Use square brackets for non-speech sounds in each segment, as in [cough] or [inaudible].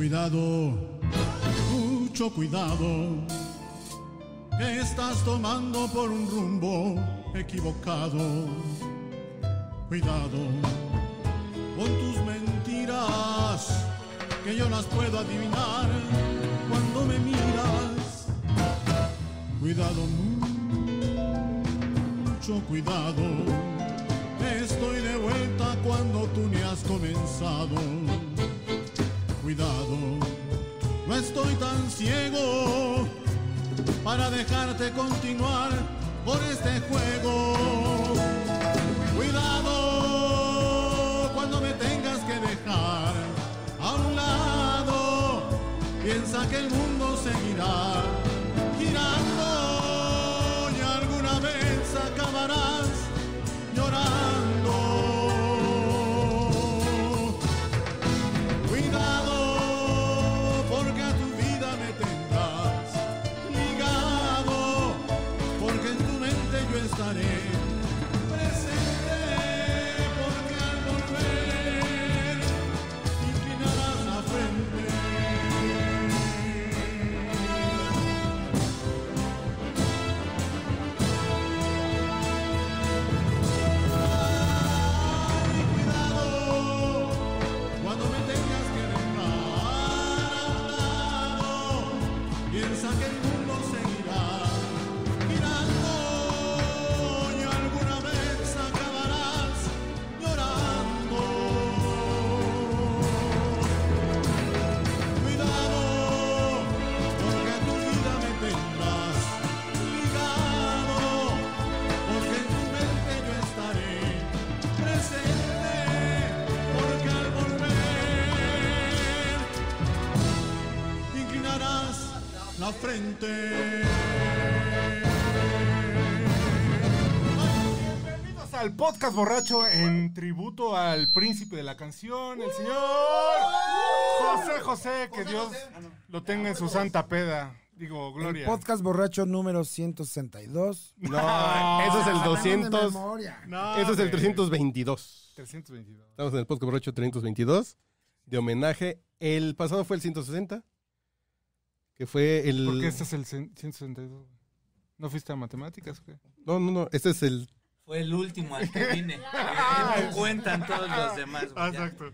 Cuidado, mucho cuidado, que estás tomando por un rumbo equivocado. Cuidado con tus mentiras, que yo las puedo adivinar cuando me miras. Cuidado, mucho cuidado, estoy de vuelta cuando tú ni has comenzado. Cuidado, no estoy tan ciego para dejarte continuar por este juego. Cuidado cuando me tengas que dejar a un lado. Piensa que el mundo seguirá girando y alguna vez acabarás llorando. Yo Bienvenidos al podcast borracho en tributo al príncipe de la canción, el señor José José, que Dios lo tenga en su santa peda. Digo, gloria. Podcast borracho número 162. [laughs] No, eso es el Ah, 200. de memoria. No, Eso es el güey. 322. 322. Estamos en el podcast borracho 322 de homenaje. El pasado fue el 160, que fue el... ¿Por qué este es el cien- 162? ¿No fuiste a matemáticas o qué? No, no, no, este es el... Fue el último al que vine. [laughs] no cuentan todos los demás. güey, exacto.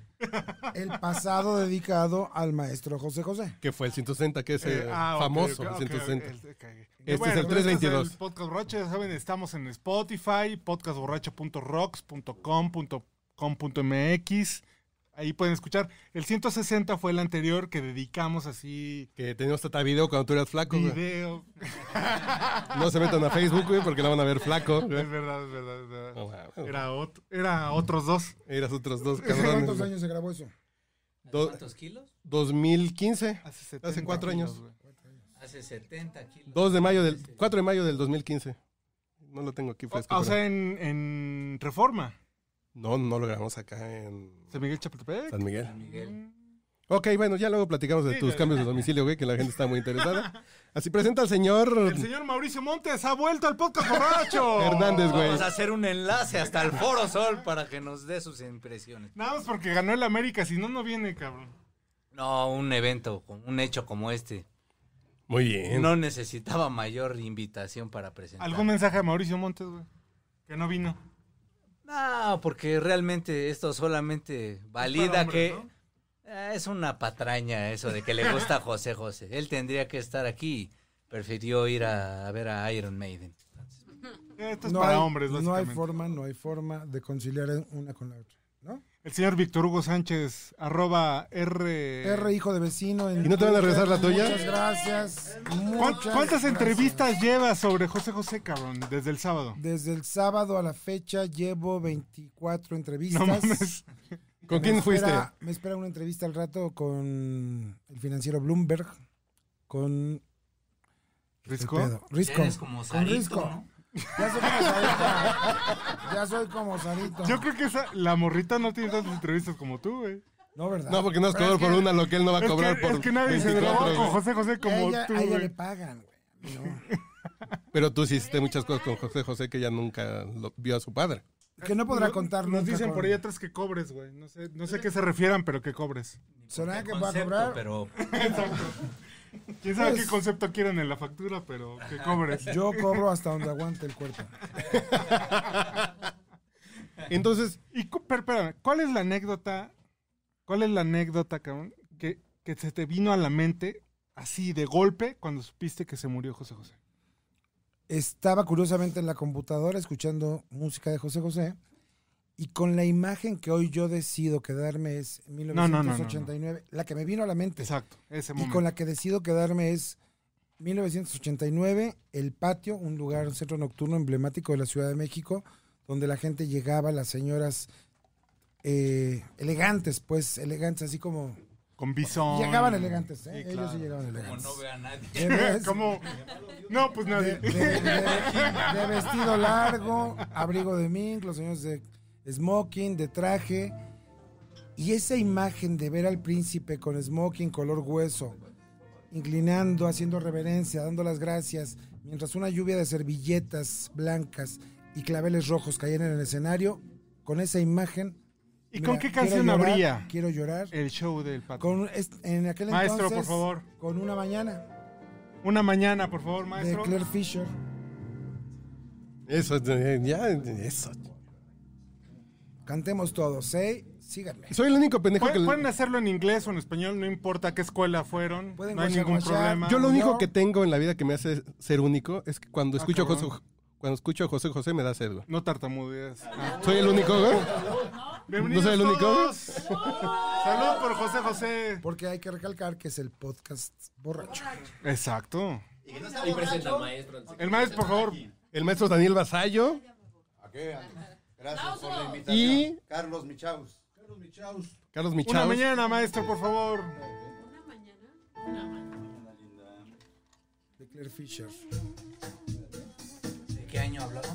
El pasado dedicado al maestro José José. que fue el 160, que es Eh, el ah, famoso, ok, el ok, 160. ok, el- ok. Este Y es el este 322. el podcast borracho, ya saben, estamos en Spotify, podcastborracho.rocks.com.com.mx. Ahí pueden escuchar. El 160 fue el anterior que dedicamos así Que teníamos hasta video cuando tú eras flaco, güey. video. [laughs] No se metan a Facebook, güey, porque la van a ver flaco. güey. Es verdad, es verdad, es verdad. No, mames. Era, ot- era otros dos. Eras otros dos ¿Hace cabrones. cuántos años se grabó eso? Do- ¿Cuántos kilos? 2015, Hace, 70 hace cuatro kilos, años. güey. Hace 70 kilos. 2 de mayo del, 4 de mayo del 2015. No lo tengo aquí fresco. Ah, o pero- sea, en, en Reforma. No, no lo grabamos acá en San Miguel Chapultepec. San Miguel. Miguel. Ok, bueno, ya luego platicamos de Sí, tus cambios de domicilio, güey, que la gente está muy interesada. [laughs] Así presenta al señor El señor Mauricio Montes ha vuelto al podcast borracho. [laughs] Hernández, güey. Vamos a hacer un enlace hasta el Foro Sol para que nos dé sus impresiones. Nada más porque ganó el América, si no, no viene, cabrón. No, un evento, un hecho como este. Muy bien. No necesitaba mayor invitación para presentar. ¿Algún mensaje a Mauricio Montes, güey? Que no vino. No, porque realmente esto solamente valida hombres, que ¿no? eh, es una patraña eso de que le gusta a José José. Él tendría que estar aquí. Prefirió ir a, a ver a Iron Maiden. Esto es no para hay, hombres, no hay forma, no hay forma de conciliar una con la otra. El señor Víctor Hugo Sánchez, arroba R... R hijo de vecino. en ¿Y no te van a regresar la tuya? Muchas gracias. ¿Cuán- muchas ¿Cuántas gracias. entrevistas llevas sobre José José, cabrón? Desde el sábado. Desde el sábado a la fecha llevo 24 entrevistas. No mames. ¿Con Me quién fuiste? Me espera una entrevista al rato con el financiero Bloomberg, con ¿Risco? Risco. Eres como con Risco. ¿no? Ya soy como Sarito. ya soy como Sarito. Yo creo que esa, la morrita no tiene tantas entrevistas como tú, güey. No, ¿verdad? No, porque no has cobrado es por que una, lo que él no va a Es cobrar que, por es que nadie se 24, grabó con. José José como ella, tú, a ella güey. le pagan, güey. No. [laughs] Pero tú sí hiciste muchas cosas con José José que ella nunca lo vio a su padre. Que no podrá contar Nos nunca dicen con- por ahí atrás que cobres, güey. No sé, no sé a qué se refieran, pero que cobres. ¿Será que va a cobrar? Pero [laughs] Quién sabe Pues- qué concepto quieren en la factura, pero que cobres. Yo cobro hasta donde aguante el cuerpo. [laughs] Entonces, Y, pero, espérame, ¿cuál es la anécdota? ¿Cuál es la anécdota, cabrón, que, que se te vino a la mente así de golpe cuando supiste que se murió José José? Estaba curiosamente en la computadora escuchando música de José José y con la imagen que hoy yo decido quedarme es no, no, no, no. 1989, la que me vino a la mente Exacto, ese y momento. con la que decido quedarme es 1989, el patio, un lugar, un centro nocturno emblemático de la Ciudad de México, donde la gente llegaba, las señoras eh, elegantes, pues elegantes, así como... Con bisón. Llegaban elegantes, ¿eh? Sí, Ellos sí llegaban como elegantes. no ve a nadie. [laughs] ¿Cómo? No, pues de, nadie. de- de- de vestido largo, abrigo de mink, los señores de smoking, de traje. Y esa imagen de ver al príncipe con smoking color hueso, inclinando, haciendo reverencia, dando las gracias, mientras una lluvia de servilletas blancas y claveles rojos caían en el escenario, con esa imagen... ¿Y mira, con qué canción llorar, habría Quiero llorar. el show del pato? Con, en aquel Maestro, entonces, por favor. con una mañana Una mañana, por favor, de maestro. Claire Fisher. eso, ya, eso. Cantemos todos, ¿eh? Síganme. Soy el único pendejo que... Pueden, pueden hacerlo en inglés o en español, no importa qué escuela fueron. Pueden no hay ningún guachar. problema. Yo lo único que tengo en la vida que me hace ser único es que cuando Ah, escucho, a cabrón. José, cuando escucho a José José me da sed, güey. No tartamudees. Ah. Soy el único, güey. Bienvenidos ¿No soy el único? todos. Salud por José José. Porque hay que recalcar que es el podcast borracho. Exacto. Y presenta al maestro. El maestro, por favor. El maestro Daniel Vasallo. ¿A qué? Gracias por la invitación. Y- Carlos Michaus. Carlos Una Michaus. mañana, maestro, por favor. De Claire Fisher. ¿De qué año hablamos?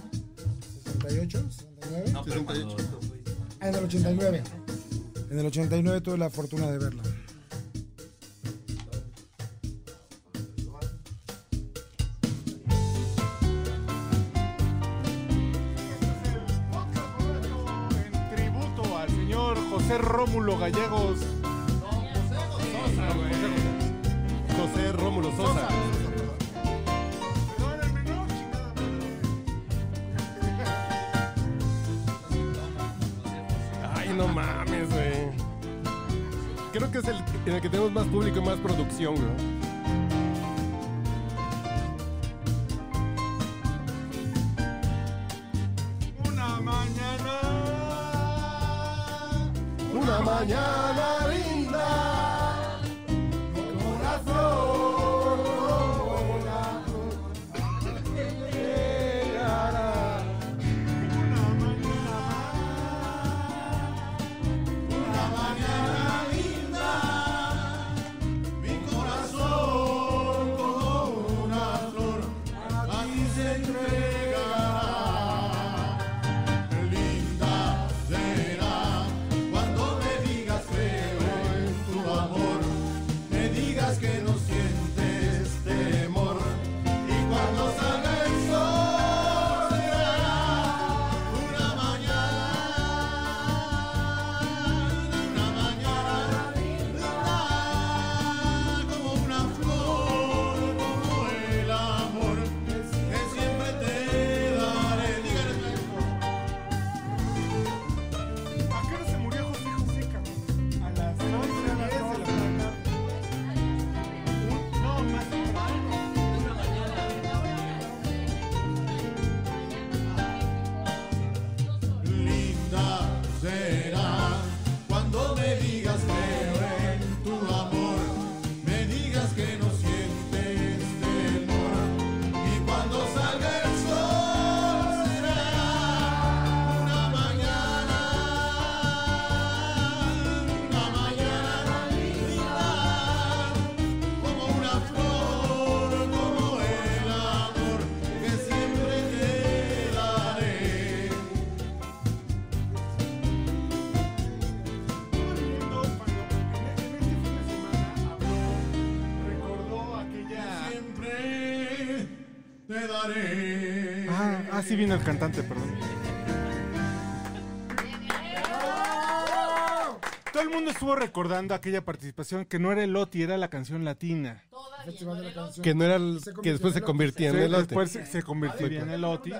¿68? ¿69? No, pero cuando tú fuiste. Ah, en el 89. En el 89 tuve la fortuna de verla. Rómulo Gallegos. José Rómulo Sosa. Ay, no mames, güey. Creo que es el en el que tenemos más público y más producción, güey. Ah, ah, sí vino el cantante, perdón. Todo el mundo estuvo recordando aquella participación que no era el Loti, era la canción latina. Que no era el- que después se convirtió en Sí, el Después se, convirtió en el Loti.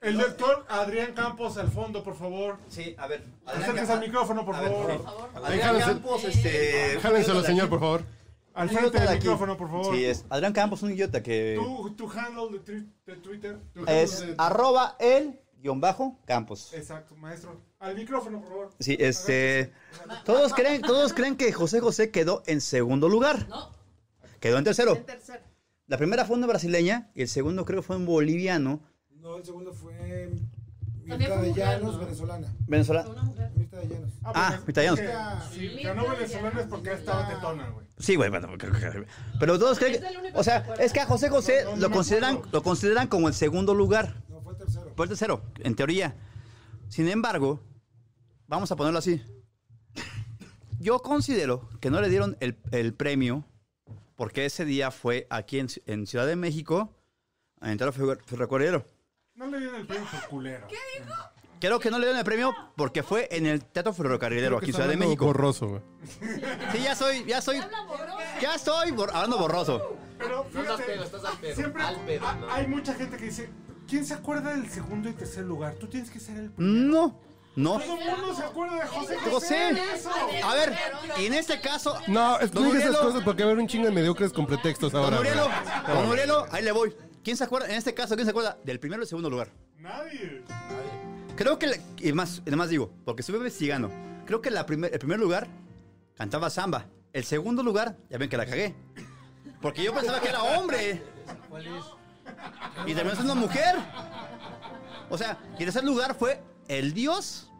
El doctor Adrián Campos al fondo, por favor. Sí, a ver. Adrián, Acérquese al micrófono, por favor. Adrián Campos, este. Señor, por favor. Al frente del micrófono, por favor. Sí, es Adrián Campos, un idiota que Tu, tu handle de, Twitter. tu es handle de- arroba el guion bajo Campos. Exacto, maestro. Al micrófono, por favor. Sí, este. Todos creen, todos creen que José José quedó en segundo lugar. No, Quedó en tercero. en tercero. La primera fue una brasileña y el segundo creo que fue un boliviano. No, el segundo fue Mirta de Llanos, ¿no? venezolana. Venezolana. Mirta de Llanos. Ah, porque- italianos. porque- Sí, ganó venezolanos porque estaba tetona, güey. Sí, güey, bueno, creo que- pero todos creen Es que, o sea, es que a José José No, no, no lo consideran, lo consideran como el segundo lugar. No, fue el tercero. Fue el tercero, en teoría. Sin embargo, vamos a ponerlo así. Yo considero que no le dieron el, el premio porque ese día fue aquí en, Ci- en Ciudad de México, en el Teatro Ferro- Ferrocarrilero. No le dieron el premio por culero. Creo que no le dieron el premio porque fue en el Teatro Ferrocarrilero aquí en Ciudad de México. Borroso, güey. Sí, ya soy, ya soy, ya estoy bor- hablando borroso. Pero No estás fíjate, pedo, estás al pedo. siempre al pedo, ha- ¿no? hay mucha gente que dice, ¿quién se acuerda del segundo y tercer lugar? Tú tienes que ser el primero. No, no. Todo el mundo se acuerda de José José. José, eso. a ver, en este caso, No, explica esas Urielo. cosas porque va a haber un chingo de mediocres con pretextos Don ahora. güey. Urielo, Don Urielo, ahí le voy. ¿Quién se acuerda, en este caso, quién se acuerda del primero y el segundo lugar? Nadie. Creo que, y más, además digo, porque estuve investigando, creo que la primer, el primer lugar cantaba samba. El segundo lugar, ya ven que la cagué. Porque yo pensaba que era hombre. Y terminó siendo mujer. O sea, y el tercer lugar fue el dios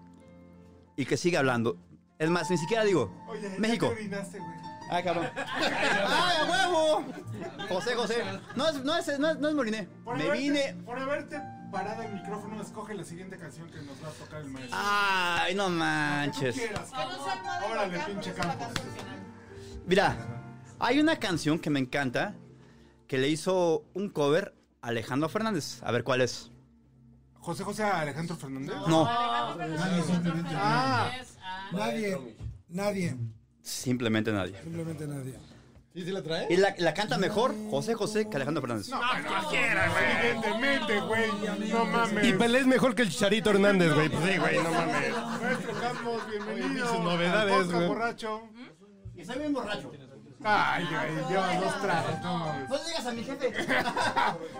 y que sigue hablando. Es más, ni siquiera digo, Oye, ya México. te orinaste, güey. ¡Ay, cabrón! [laughs] ¡Ay, a huevo! José, José. No es, no es, no es, no es Moliné. Por Me haberte- vine. Por haberte parado el micrófono, escoge la siguiente canción que nos va a tocar el maestro. ¡Ay, no Tú manches! quieras. Que no de Órale, pinche Campos. Mira, hay una canción que me encanta que le hizo un cover a Alejandro Fernández. A ver cuál es. José José Alejandro Fernández. No, Nadie, simplemente Ah, nadie. Nadie. Simplemente nadie. Simplemente nadie. ¿Sí, sí la trae? Y la, la canta mejor José José que Alejandro Fernández. no, cualquiera, güey. Evidentemente, güey. No mames. Y Pelé es mejor que el Chicharito Hernández, güey. Pues sí, güey, no mames. Maestro Campos, bienvenido. Sus novedades, güey. borracho. Y soy bien borracho. Ay, güey, lleva dos tragos, no mames. No digas a mi jefe.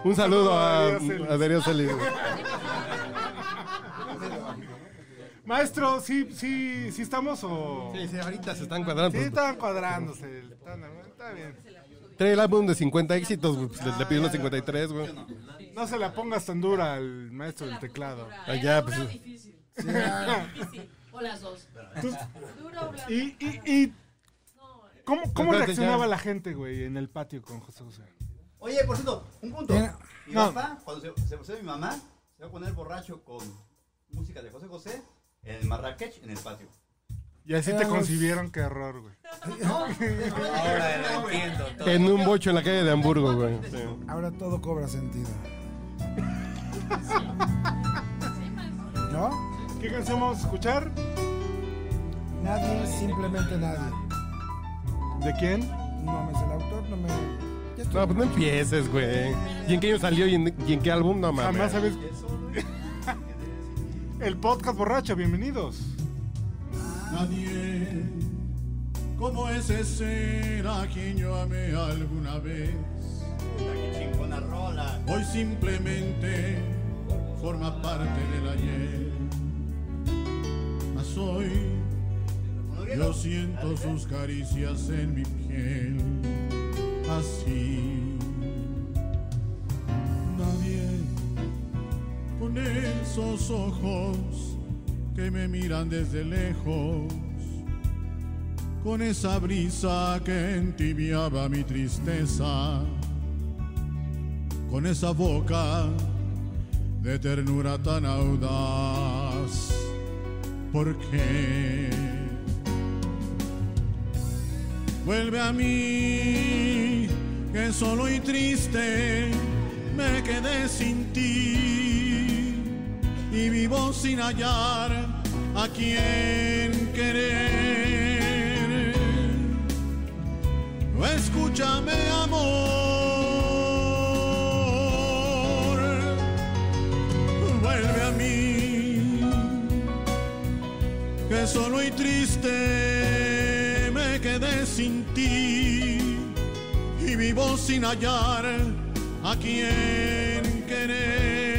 Un saludo a, Darío Celis. a Darío Celis. [laughs] Maestro, ¿sí, sí, sí estamos o...? Sí, sí, ahorita se están cuadrando. Sí, pues, estaban cuadrándose. Están, está bien. trae el álbum de 50 éxitos, güey. Pues, le, le pidió unos 53, güey. No se la pongas tan dura al maestro del teclado. Allá, pues. Dura o eh, difícil. Ah. O las dos. Dura o y, y, y ¿cómo, reaccionaba ya. la gente, güey, en el patio con José José? Oye, por cierto, un punto. Mira. Mi No. papá, cuando se, se posee mi mamá, se va a poner borracho con música de José José en el Marrakech, en el patio. Y así te concibieron, qué error, güey. Ahora lo entiendo todo. En un bocho en la calle de Hamburgo, güey. Sí. ahora todo cobra sentido. ¿No? ¿Qué canción vamos a escuchar? Nadie, simplemente nadie. ¿De quién? No me sé el autor, no me. No, pues no empieces, güey. ¿Y en qué año salió y en, y en qué álbum? No mames. Jamás sabes... el podcast borracho, bienvenidos. Nadie como ese ser a quien yo amé alguna vez. Hoy simplemente forma parte del ayer. Mas hoy yo siento sus caricias en mi piel. Así. Nadie con esos ojos que me miran desde lejos. Con esa brisa que entibiaba mi tristeza con esa boca de ternura tan audaz. ¿Por qué? Vuelve a mí, que solo y triste me quedé sin ti y vivo sin hallar a quien querer. Escúchame, amor, vuelve a mí, que solo y triste me quedé sin ti y vivo sin hallar a quien querer.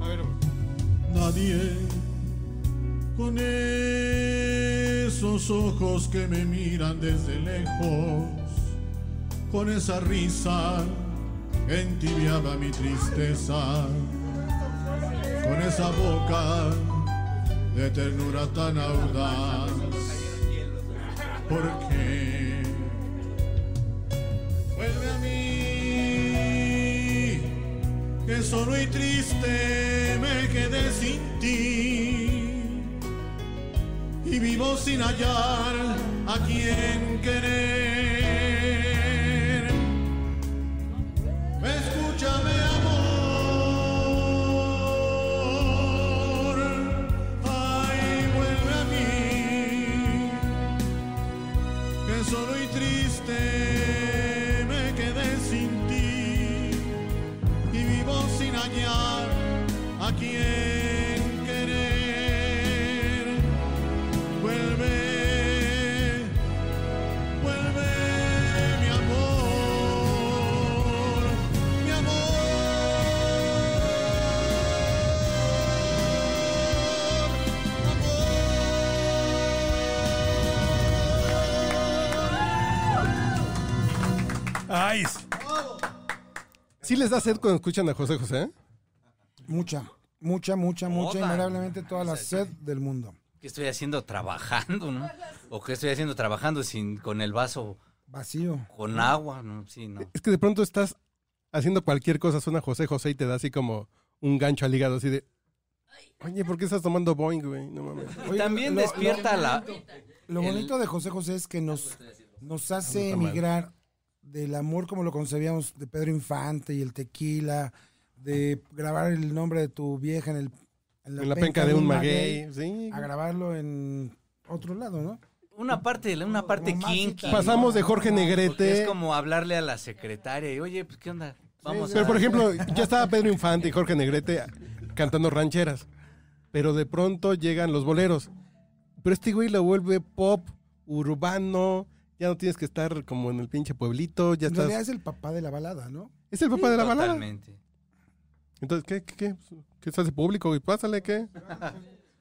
A ver, Nadie con esos ojos que me miran desde lejos, con esa risa que entibiaba mi tristeza, con esa boca de ternura tan audaz. ¿Por qué? Vuelve a mí que solo y triste me quedé sin ti y vivo sin hallar a quien querer. ¿Sí les da sed cuando escuchan a José José? Mucha, mucha, mucha, mucha, Toda. invariablemente toda la O sea, sed del mundo. ¿Qué estoy haciendo trabajando, no? ¿O qué estoy haciendo trabajando sin con el vaso Vacío. con agua? No, sí, no. Es que de pronto estás haciendo cualquier cosa, suena José José y te da así como un gancho al hígado, así de. Oye, ¿por qué estás tomando Boeing, güey? No mames. Y Oye, también lo- despierta la... Lo bonito de José José es que nos, nos hace emigrar del amor como lo concebíamos de Pedro Infante y el tequila, de grabar el nombre de tu vieja en, el, En la penca de un maguey. Sí. a grabarlo en otro lado, ¿no? Una parte, una parte Como kinky. Pasamos de Jorge Negrete. es como hablarle a la secretaria y, oye, pues, ¿qué onda? Vamos Pero a... por ejemplo, ya estaba Pedro Infante y Jorge Negrete cantando rancheras. Pero de pronto llegan los boleros. Pero este güey lo vuelve pop, urbano. Ya no tienes que estar como en el pinche pueblito. Ya En realidad estás. es el papá de la balada, ¿no? Es el papá de la balada. Totalmente. Entonces, ¿qué, qué, qué? ¿Qué se hace público, güey? Pásale, ¿qué?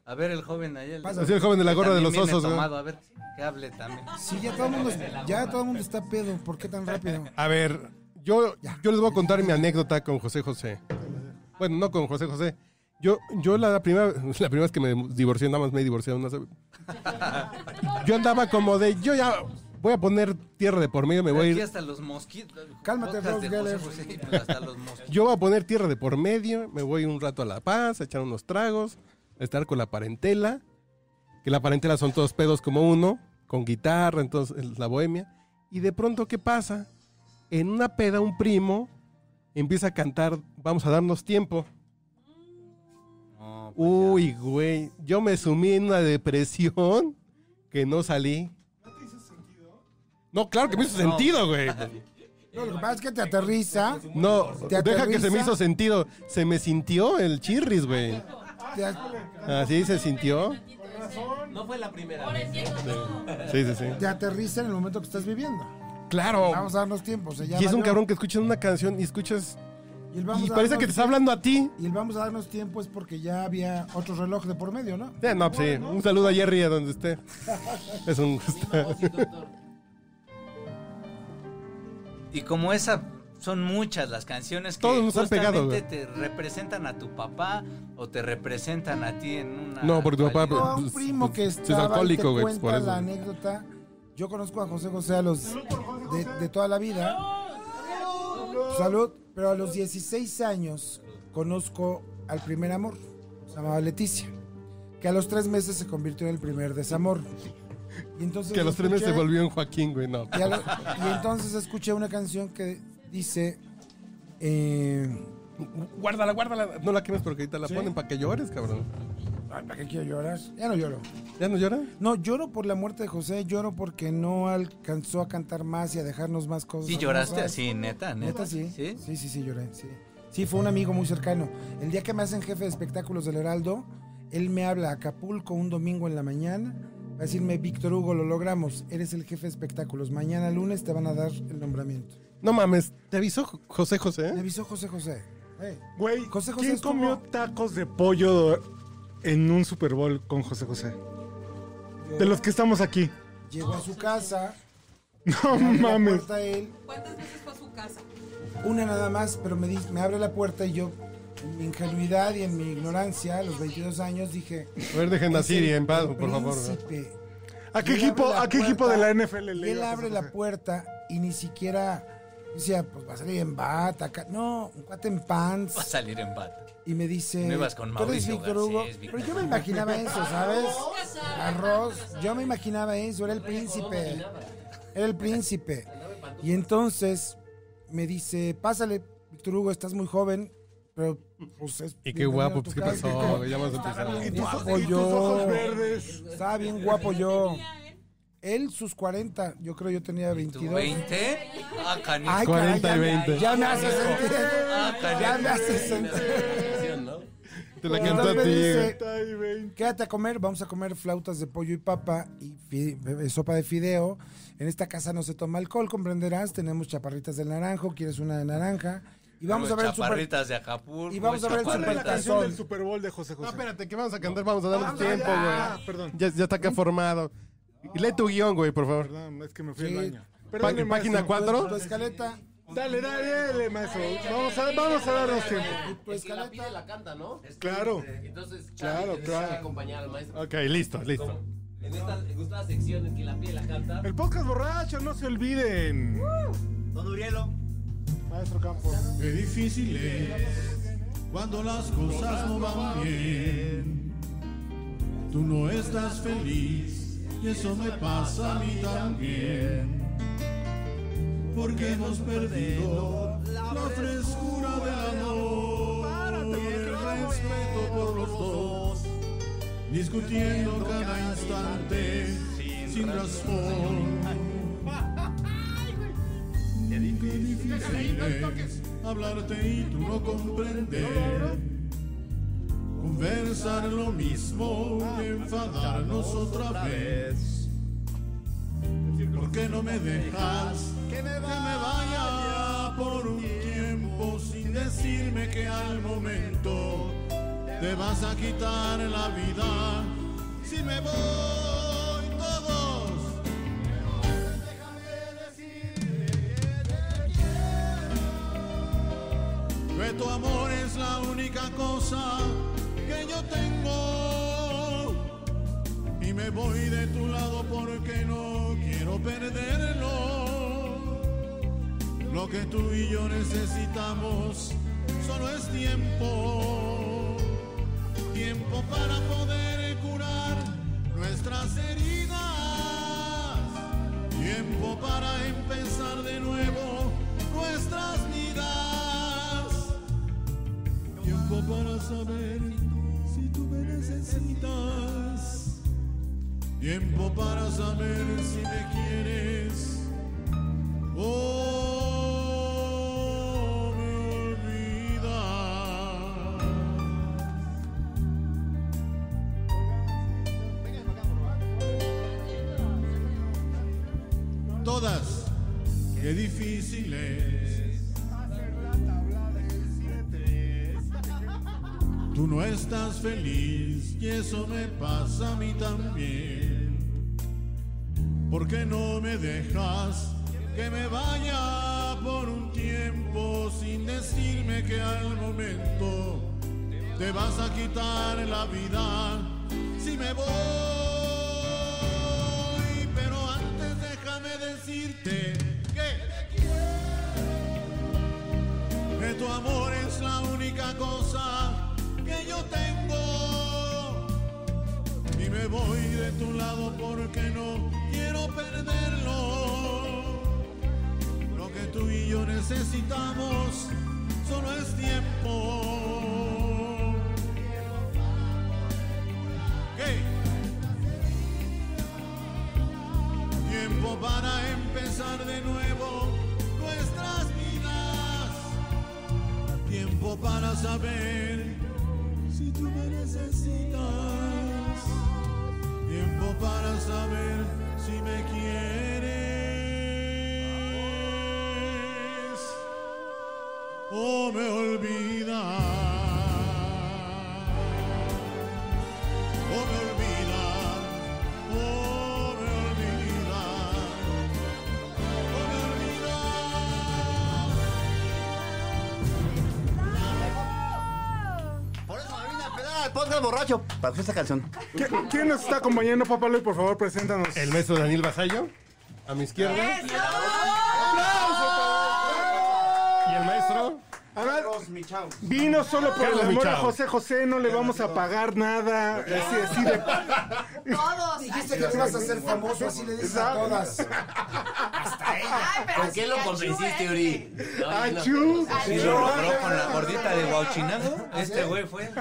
A ver, el joven ahí. El... Así el joven de la gorra de los viene osos, tomado, A ver, que hable también. Sí, ya todo el mundo, ya todo el mundo está pedo. ¿Por qué tan rápido? A ver, yo, yo les voy a contar mi anécdota con José José. Bueno, no con José José. Yo, yo la, primera, la primera vez que me divorcié, nada más me he divorciado una Yo andaba como de, yo ya voy a poner tierra de por medio, me voy a ir. hasta los mosquitos. Cálmate, José Geller. José, y pues hasta los mosquitos. Yo voy a poner tierra de por medio, me voy un rato a La Paz, a echar unos tragos, a estar con la parentela, que la parentela son todos pedos como uno, con guitarra, entonces la bohemia. Y de pronto, ¿qué pasa? En una peda un primo empieza a cantar, vamos a darnos tiempo. No, pues ya. Uy, güey, yo me sumí en una depresión que no salí. ¿No claro que me hizo No. sentido, güey. No, lo que pasa es que te aterriza. No, ¿Te deja que se me aterriza? hizo sentido. Se me sintió el chirris, güey. Así se sintió. No fue la primera. Sí, sí, sí. te aterriza en el momento que estás viviendo. Claro. Vamos a darnos tiempo. sea, ya Y es un cabrón que escuchas una canción y escuchas. Y, el vamos Y a parece que te está hablando a ti. Y el vamos a darnos tiempo es porque ya había otro reloj de por medio, ¿no? Ya, no, pues sí. Un saludo a Jerry a donde esté. [laughs] Es un gusto. Y como esa, son muchas las canciones que Todos nos han pegado, justamente te representan a tu papá o te representan a ti en una. No, porque tu papá-. No, un pues, primo pues, que es estaba alcohólico, y te güey, cuenta por eso. la anécdota. Yo conozco a José José a los de, de toda la vida. Salud, pero a los 16 años conozco al primer amor. se llamaba Leticia, que a los tres meses se convirtió en el primer desamor. Y entonces Que a los tres meses se escuché- volvió un Joaquín, güey, no. y, a lo- y entonces escuché una canción que dice... eh, Guárdala, guárdala. No la quemes porque ahorita la ¿Sí? ponen para que llores, cabrón. Ay, ¿Para qué quiero llorar? Ya no lloro. ¿Ya no llora? No, lloro por la muerte de José, lloro porque no alcanzó a cantar más y a dejarnos más cosas. ¿Sí lloraste así, neta? ¿Neta? Neta, sí. ¿Sí? Sí, sí, sí, lloré, sí. Sí, fue un amigo muy cercano. El día que me hacen jefe de espectáculos del Heraldo, él me habla a Acapulco un domingo en la mañana. Va a decirme, Víctor Hugo, lo logramos. Eres el jefe de espectáculos. Mañana lunes te van a dar el nombramiento. No mames, ¿te avisó Jo- José Me José? avisó José José. Ey, Güey, José José ¿quién estuvo- comió tacos de pollo en un Super Bowl con José José? De los que estamos aquí. Llegó a su casa, No la mames. puerta a él, ¿Cuántas veces fue a su casa? una nada más, pero me, di- me abre la puerta y yo, en mi ingenuidad y en mi ignorancia, a los 22 años, dije... A ver, dejen a "Es Siri en paz, por favor. ¿no? príncipe". ¿A qué equipo, a qué equipo de la NFL le él abre la puerta y ni siquiera decía, pues va a salir en bata. acá". No, un cuate en pants. Va a salir en bata. Y me dice, No ibas con "¿Tú eres Mauricio Víctor Hugo?". Garcés, Pero yo me imaginaba eso, ¿sabes? [laughs] Arroz. Yo me imaginaba eso, era el príncipe. Era el príncipe. Y entonces me dice, pásale, Víctor Hugo, estás muy joven, pero pues es Y qué guapo, pues qué casa". pasó, güey, ya vamos a empezar. Y tus, Guapo y tus yo. ojos verdes. Estaba bien guapo yo. Él, sus 40, yo creo yo tenía ¿Tú 22. 20? Ah, canijo. Ay, 40 caray, y ya- 20. Ya me hace sentir. Ah, canijo. Ya me hace sentir. Te la cantó a ti, güey. Quédate a comer, vamos a comer flautas de pollo y papa y fi- eh, sopa de fideo. En esta casa no se toma alcohol, comprenderás. Tenemos chaparritas de naranjo, quieres una de naranja. Y vamos a ver el super... Chaparritas de Acapulco. Y vamos a ver el ¿Cuál es la canción del Super Bowl de José No, José? espérate, que vamos a cantar, vamos a darnos Vamos tiempo, güey. Perdón. Ya, ya está acá formado. Y lee tu guion, güey, por favor. Perdón, es que me fui Sí. al baño. Perdón, página maestro. 4. Tu escaleta. Dale, dale, dale, maestro. Vamos a, vamos a darnos tiempo. Tu la escaleta. la canta, ¿no? Claro. Entonces, Claro, claro. claro. acompañar al maestro. Ok, listo, listo. En esta gustada sección en que la pide la canta. El podcast borracho, no se olviden. Don Urielo. Maestro Campos. Qué difícil es cuando las cosas no van bien. Tú no estás feliz y eso me pasa a mí también. Porque hemos perdido la frescura del amor el respeto por los dos. Discutiendo cada instante sin razón. Qué difícil es hablarte y tú no comprender. Conversar lo mismo y enfadarnos otra vez. ¿Por qué no me dejas que me vaya por un tiempo sin decirme que al momento te vas a quitar la vida? Si me voy única cosa que yo tengo. Y me voy de tu lado porque no quiero perderlo. Lo que tú y yo necesitamos solo es tiempo. Tiempo para poder curar nuestras heridas. Tiempo para empezar de nuevo tiempo para saber si tú me necesitas, tiempo para saber si me quieres. O estás feliz y eso me pasa a mí también. ¿Por qué no me dejas que me vaya por un tiempo sin decirme que al momento te vas a quitar la vida si me voy? Pero antes déjame decirte que que tu amor es la única cosa tengo voy de tu lado porque no quiero perderlo. Lo que tú y yo necesitamos solo es tiempo. Tiempo para empezar de nuevo nuestras vidas. Tiempo para saber tú me necesitas. Tiempo para saber si me quieres o me olvidas. Borracho. Para escuchar esta canción. ¿Qui- ¿Quién nos está acompañando, papá Luis? Por favor, preséntanos. El maestro Daniel Basayo, a mi izquierda. Y el maestro. A ver, Carlos Michaus. vino solo por Carlos el amor a. José José, no le vamos a pagar nada. Así, así de... Todos. Dijiste que te ibas a hacer famoso, así le dices a todas. Ay, pero ¿Por qué lo convenciste, ¿eh? Uri? ¡Achú! ¿Sí lo logró con la gordita de Guauchinango? Este güey fue.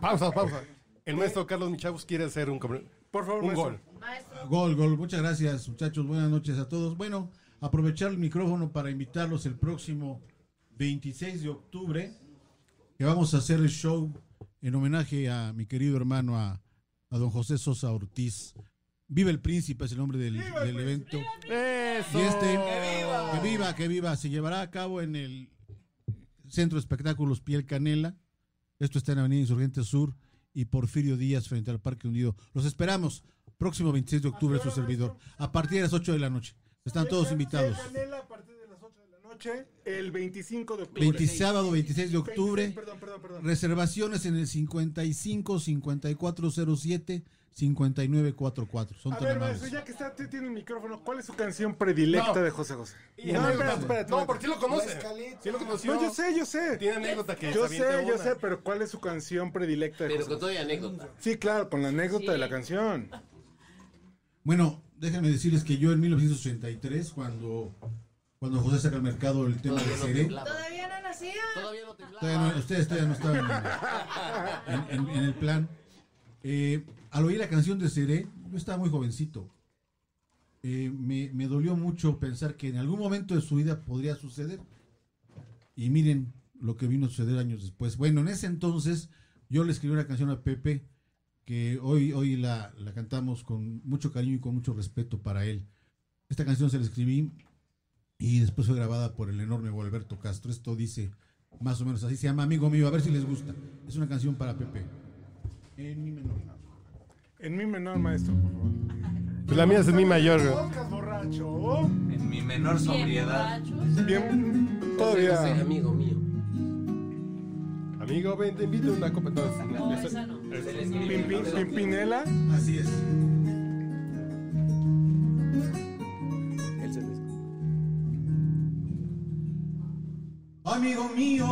Pausa, pausa. El maestro Carlos Michaus quiere hacer un, Por favor, un gol. Maestro. Gol, gol. Muchas gracias, muchachos. Buenas noches a todos. Bueno, aprovechar el micrófono para invitarlos el próximo 26 de octubre, que vamos a hacer el show en homenaje a mi querido hermano, a, a don José Sosa Ortiz. Viva el Príncipe es el nombre del, del evento. ¡Eso! Y este, que viva, que viva, se llevará a cabo en el Centro de Espectáculos Piel Canela. Esto está en Avenida Insurgente Sur y Porfirio Díaz frente al Parque Hundido. Los esperamos próximo 26 de octubre, su servidor, a partir de las 8 de la noche. Están todos invitados. Noche, el 25 de octubre. 20 sábado 26 de octubre. 26, Perdón, perdón, perdón. Reservaciones en el 55 5407 5944. Son A ver, maestro, ya que está, usted tiene el micrófono, ¿cuál es su canción predilecta No. de José José? Y no, espérate, espérate. No, porque sí lo conoce. Sí lo conoció. No, yo sé, yo sé. Tiene anécdota que Yo sé, yo una. sé, pero ¿cuál es su canción predilecta de Pero José con José? todo y anécdota. Sí, claro, con la anécdota de la canción. Bueno, déjenme decirles que yo en 1983, cuando, cuando José saca al mercado el tema de no temblaba. Todavía no nacía. Todavía no todavía no- ustedes todavía no estaban en, en- en el plan. Eh, al oír la canción de Seré, yo estaba muy jovencito. Eh, me, me dolió mucho pensar que en algún momento de su vida podría suceder. Y miren lo que vino a suceder años después. Bueno, en ese entonces yo le escribí una canción a Pepe que hoy, hoy la, la cantamos con mucho cariño y con mucho respeto para él. Esta canción se la escribí y después fue grabada por el enorme Gualberto Castro. Esto dice más o menos así, se llama Amigo Mío, a ver si les gusta. Es una canción para Pepe. En mi menor. En mi menor, maestro, por favor. Pues la mía es mi mayor. güey. Podcast borracho. En mi menor Bien sobriedad. Bien, todavía. amigo mío. Amigo, ven, te invito a una copa. No, esa Pimpinela. Así es. Amigo mío,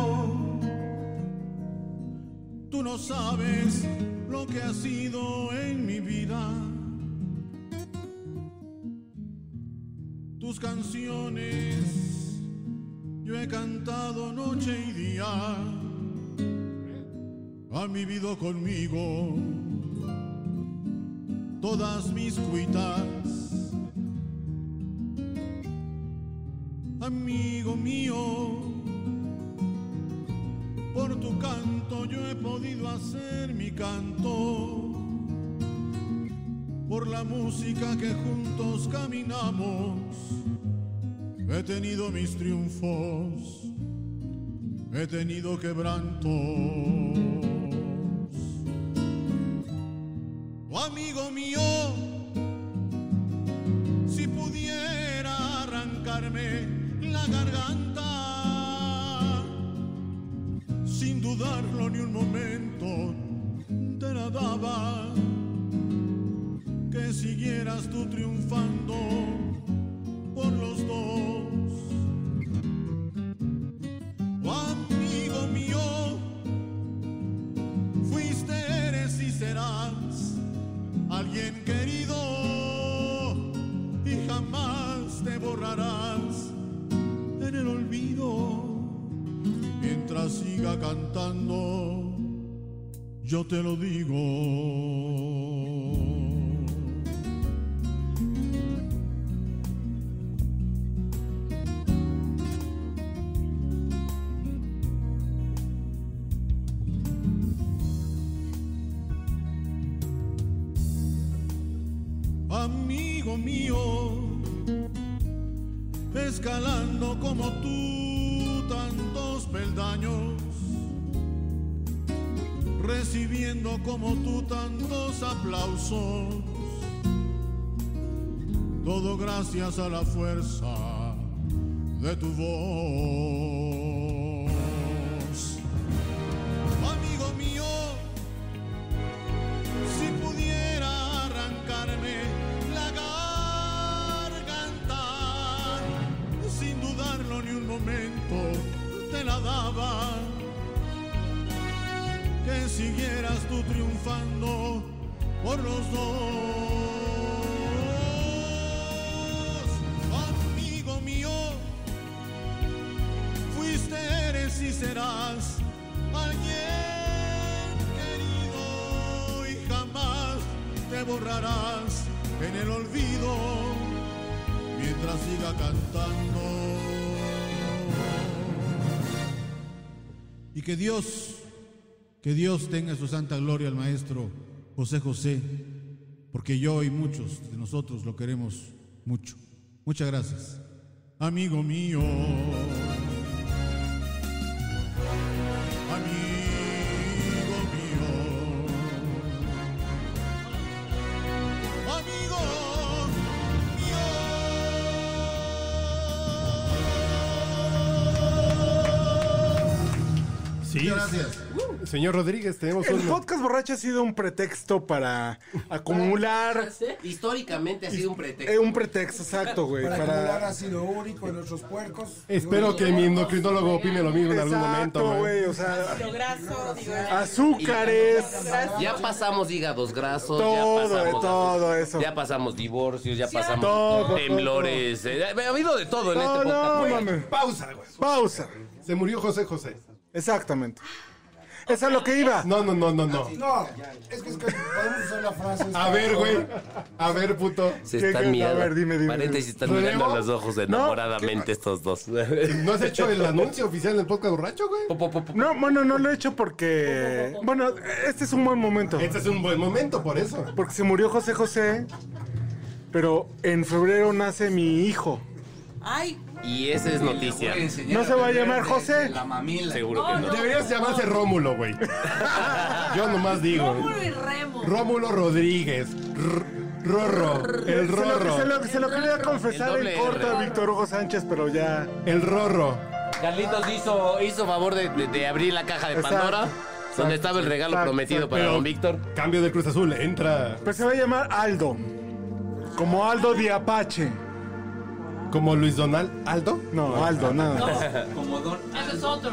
tú no sabes lo que ha sido en mi vida. Tus canciones yo he cantado noche y día. Han vivido conmigo todas mis cuitas. Amigo mío, por tu canto yo he podido hacer mi canto. Por la música que juntos caminamos, he tenido mis triunfos, he tenido quebrantos. Yo te lo digo. Como tú tantos aplausos, todo gracias a la fuerza de tu voz. Borrarás en el olvido mientras siga cantando. Y que Dios, que Dios tenga su santa gloria al maestro José José, porque yo y muchos de nosotros lo queremos mucho. Muchas gracias. Amigo mío. Señor Rodríguez, tenemos El un... podcast borracho ha sido un pretexto para acumular. Históricamente ha sido un pretexto. eh, un pretexto, exacto, güey. Para acumular ácido úrico en nuestros puercos. Espero que mi endocrinólogo opine lo mismo en algún momento, güey. güey. O sea, graso, azúcares. Ya pasamos hígados grasos, Todo, ya pasamos, todo eso. ya pasamos divorcios, ya pasamos Todo, temblores. eh, ha habido de todo en No, este podcast. no. Pausa, güey. Pausa. Se murió José José. Exactamente. Esa es lo que iba. No, no, no, no, no. No, es que, es que podemos usar la frase. esta- A ver, güey. A ver, puto. Se ¿Qué, están qué? A mirando. ver, dime, dime, Paréntesis, están mirando a los ojos enamoradamente estos dos. ¿No has hecho el anuncio oficial del podcast borracho, güey? Po, po, po, po. No, bueno, no lo he hecho porque. Bueno, este es un buen momento. Este es un buen momento, por eso. Porque se murió José José. Pero en febrero nace mi hijo. Ay, Y esa es noticia. No se va a llamar José. La mamila. Seguro que no. Deberías llamarse Rómulo, güey. [laughs] Yo nomás digo. Rómulo y Remo. Rómulo Rodríguez. Rorro. El Rorro. se lo- se lo quería confesar El en corto a. Víctor Hugo Sánchez, pero ya. El Rorro. Carlitos hizo, hizo favor de, de- de abrir la caja de Exacto. Pandora, donde estaba el regalo Exacto, prometido exacto. para Pero- don Víctor. Cambio de Cruz Azul. Entra Pues se va a llamar Aldo. Como Aldo Diapache. Como Luis Donald Aldo. No, Aldo, nada. [laughs] Como don. Ese es otro.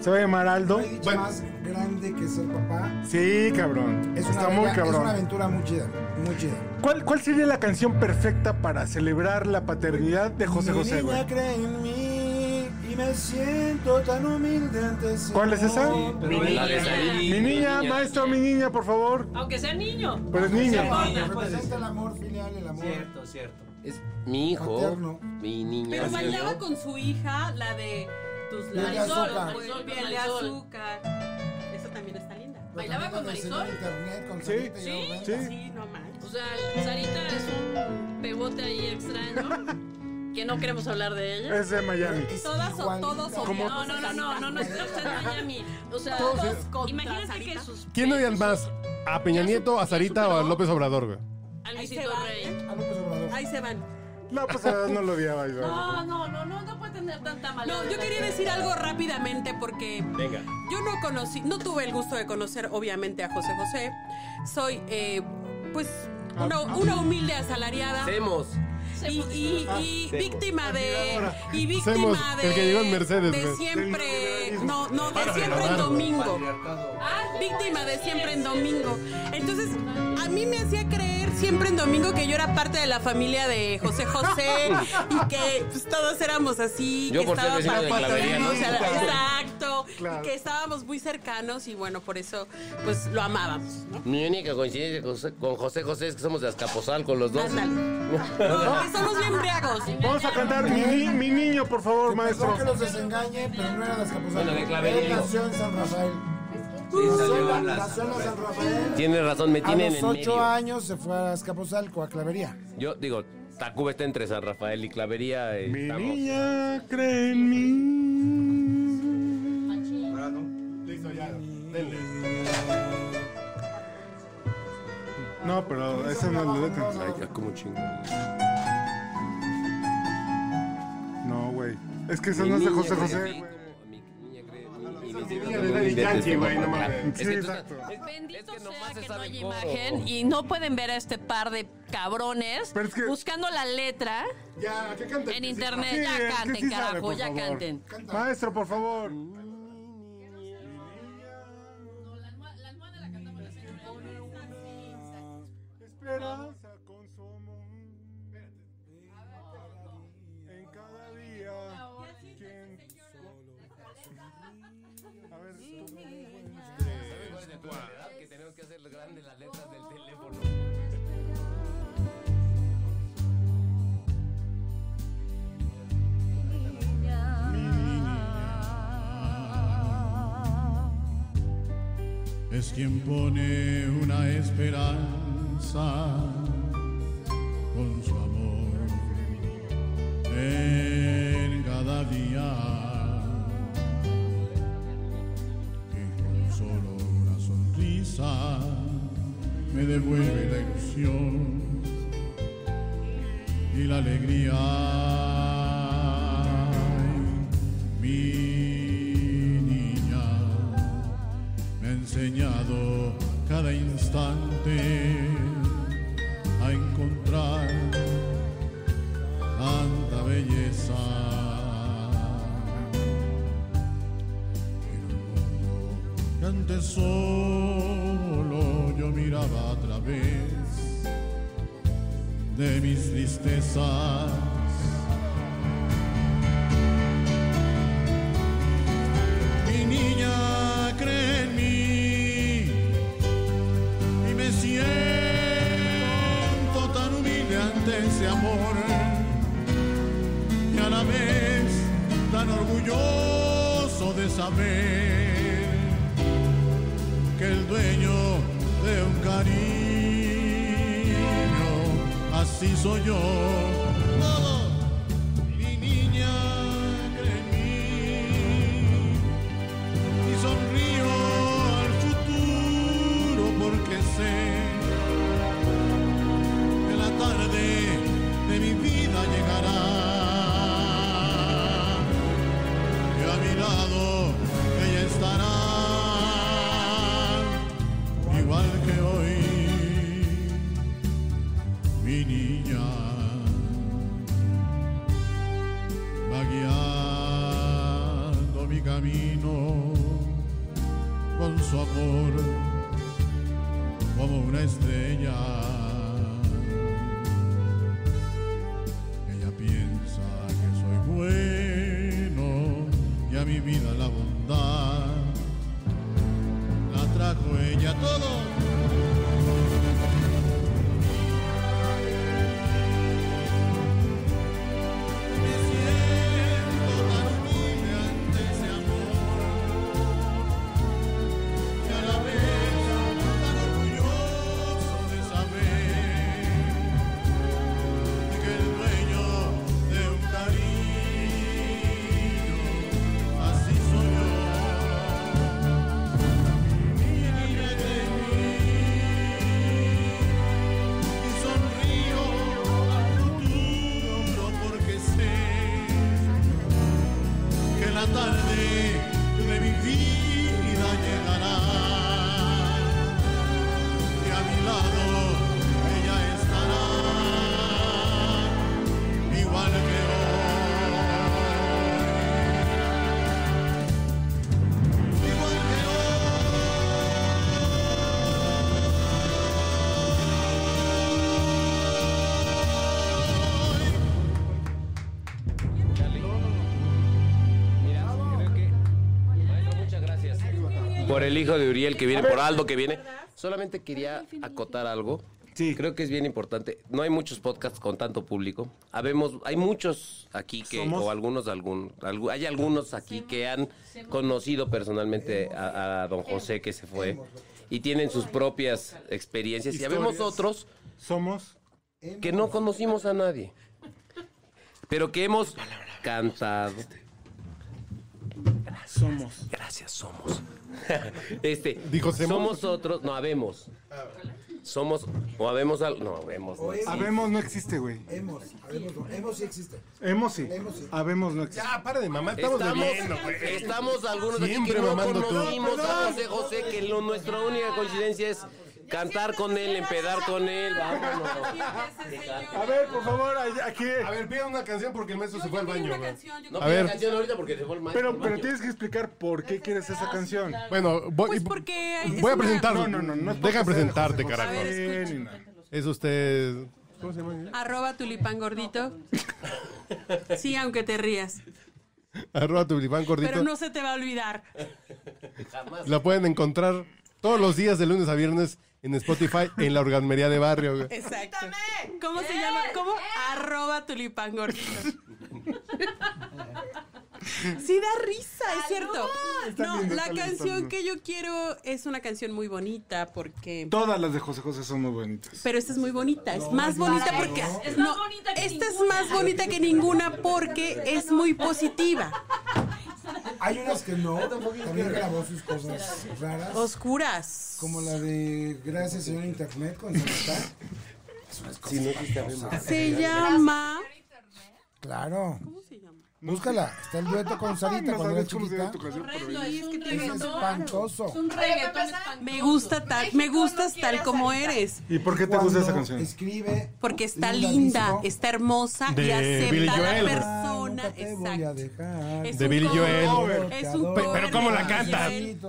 Se va a llamar Aldo. No Bueno. más grande que ser papá. Sí, cabrón. Es una, Está muy es una cabrón. aventura muy chida. Muy chida. ¿Cuál, ¿Cuál sería la canción perfecta para celebrar la paternidad de José Mi José, niña güey? cree en mí y me siento tan humilde ante su ¿Cuál es esa? de salir. Mi niña, maestro, mi niña, por favor. Aunque sea niño. Pero es niña. Representa el amor filial, el amor. Cierto, cierto. Es mi hijo, Materno. mi niña. Pero bailaba con su hija, la de tus labios. azúcar. Marisol, Piel de azúcar. Esa también está linda. Pero ¿Bailaba con Marisol? internet, con Sí. Sí. Sí. sí, no manches. O sea, Sarita es un pegote ahí extraño. [laughs] Que no queremos hablar de ella. Es de Miami. Todas o todos o. No, no, no, no, no, no, es [laughs] Miami. O sea, Todos contra imagínate que sus. ¿Quién odian más? ¿A Peña Nieto, a Sarita o a López Obrador, güey? A Ahí se Luisito va. Rey. A López Obrador. Ahí se van. No, pues no lo odiaba yo. No, no, no, no, no puede tener tanta maldad. No, yo quería decir algo rápidamente porque Venga. yo no conocí, no tuve el gusto de conocer obviamente a José José. Soy, eh, pues, una, una humilde asalariada. Hacemos. y, y- y víctima de y víctima Semos, de, el que llegó en Mercedes, de siempre no no de siempre en domingo víctima de siempre en domingo entonces a mí me hacía creer siempre en domingo que yo era parte de la familia de José José y que pues, todos éramos así. Yo que por ser vecino de para- Clavería, ¿no? o sea, Exacto. Claro. Y que estábamos muy cercanos y bueno, por eso pues lo amábamos. ¿no? Mi única coincidencia con José, José es que somos de Azcapotzalco los dos. Ándale. Somos bien briagos. Vamos a cantar mi, ni- mi niño, por favor, maestro. Que los desengañe, pero no era Capuzalco. Bueno, de Clavería, Él digo. nació en San Rafael. Sí, Nació salió en en la- las- nació en la San Rafael. Tiene razón, me A tienen los ocho medio. años se fue a Azcapotzalco, a Clavería. Yo digo, Tacuba está entre San Rafael y Clavería. eh, Mi estamos- niña cree en mí. Listo, ya. Denle. No, pero esa no es la letra. Ay, ya como chingo. No, güey. Es que esa no es de José José, güey. Bendito es que nomás sea se que no hay el coro. imagen y no pueden ver a este par de cabrones Pero es que- buscando la letra Ya, ¿qué canta? en internet. Sí, es ya que canten, sí sabe, carajo, por ya favor. canten. Maestro, por favor. Es quien pone una esperanza con su amor en cada día. Y con solo una sonrisa me devuelve la ilusión y la alegría que el dueño de un cariño así soy yo. El hijo de Uriel que viene, por Aldo que viene. Solamente quería acotar algo. Sí. Creo que es bien importante. No hay muchos podcasts con tanto público. Habemos, hay muchos aquí que, Somos- o algunos, algún, algu- hay algunos aquí que han conocido personalmente a, a don José que se fue y tienen sus propias experiencias. Y habemos Historias. otros Somos. que no conocimos a nadie, pero que hemos cantado. Somos. Gracias, somos. [laughs] este, Dijo, somos otros, no habemos. Somos, o habemos algo, no, habemos. no existe. Habemos no existe, güey. Hemos, habemos, no, hemos sí existe. Hemos sí. Hemos sí. Habemos no existe. Ya, para de mamá, estamos, Estamos, bebiendo, güey. estamos algunos aquí Siempre que no mamando tú. conocimos a José José, que lo- nuestra única coincidencia es cantar con él, empedar con él, vámonos. A ver, por favor, aquí. A ver, pida una canción porque el maestro se fue al baño. No A ver. canción ahorita porque se fue el maestro Pero, al pero tienes que explicar por qué quieres esa canción. Bueno, voy, Pues voy a presentarlo. No, no, no, no Deja presentarte, carajo. Es usted. ¿Cómo se llama? Arroba tulipán gordito. Sí, aunque te rías. Arroba tu tulipán gordito. Pero no se te va a olvidar. La pueden encontrar todos los días de lunes a viernes en Spotify en la orgasmería de barrio. güey. Exacto. ¿Cómo se llama? ¿Cómo? Arroba tulipán gordito. [laughs] Sí da risa, es cierto. No, la canción que yo quiero es una canción muy bonita porque... Todas las de José José son muy bonitas. Pero esta es muy bonita, es más bonita porque... Es no, más bonita que esta es ninguna. más bonita que ninguna porque es muy positiva. Hay unas que no, también grabó sus cosas raras, Oscuras. como la de Gracias Señor Internet con Salazar. Se llama... Claro, ¿Cómo? Búscala, está el dueto con Sarita No cuando era chiquita. Horrendo, es espantoso. Es un reggaetón espantoso. Me gusta tal, me gustas tal como eres. ¿Y por qué te gusta esa canción? Escribe. Porque está Linda está hermosa y acepta a la. Ah, persona. Exacto. dejar. Es De un Billy cover. Joel. Es un Pe- pero ¿cómo la Billy canta? Joel.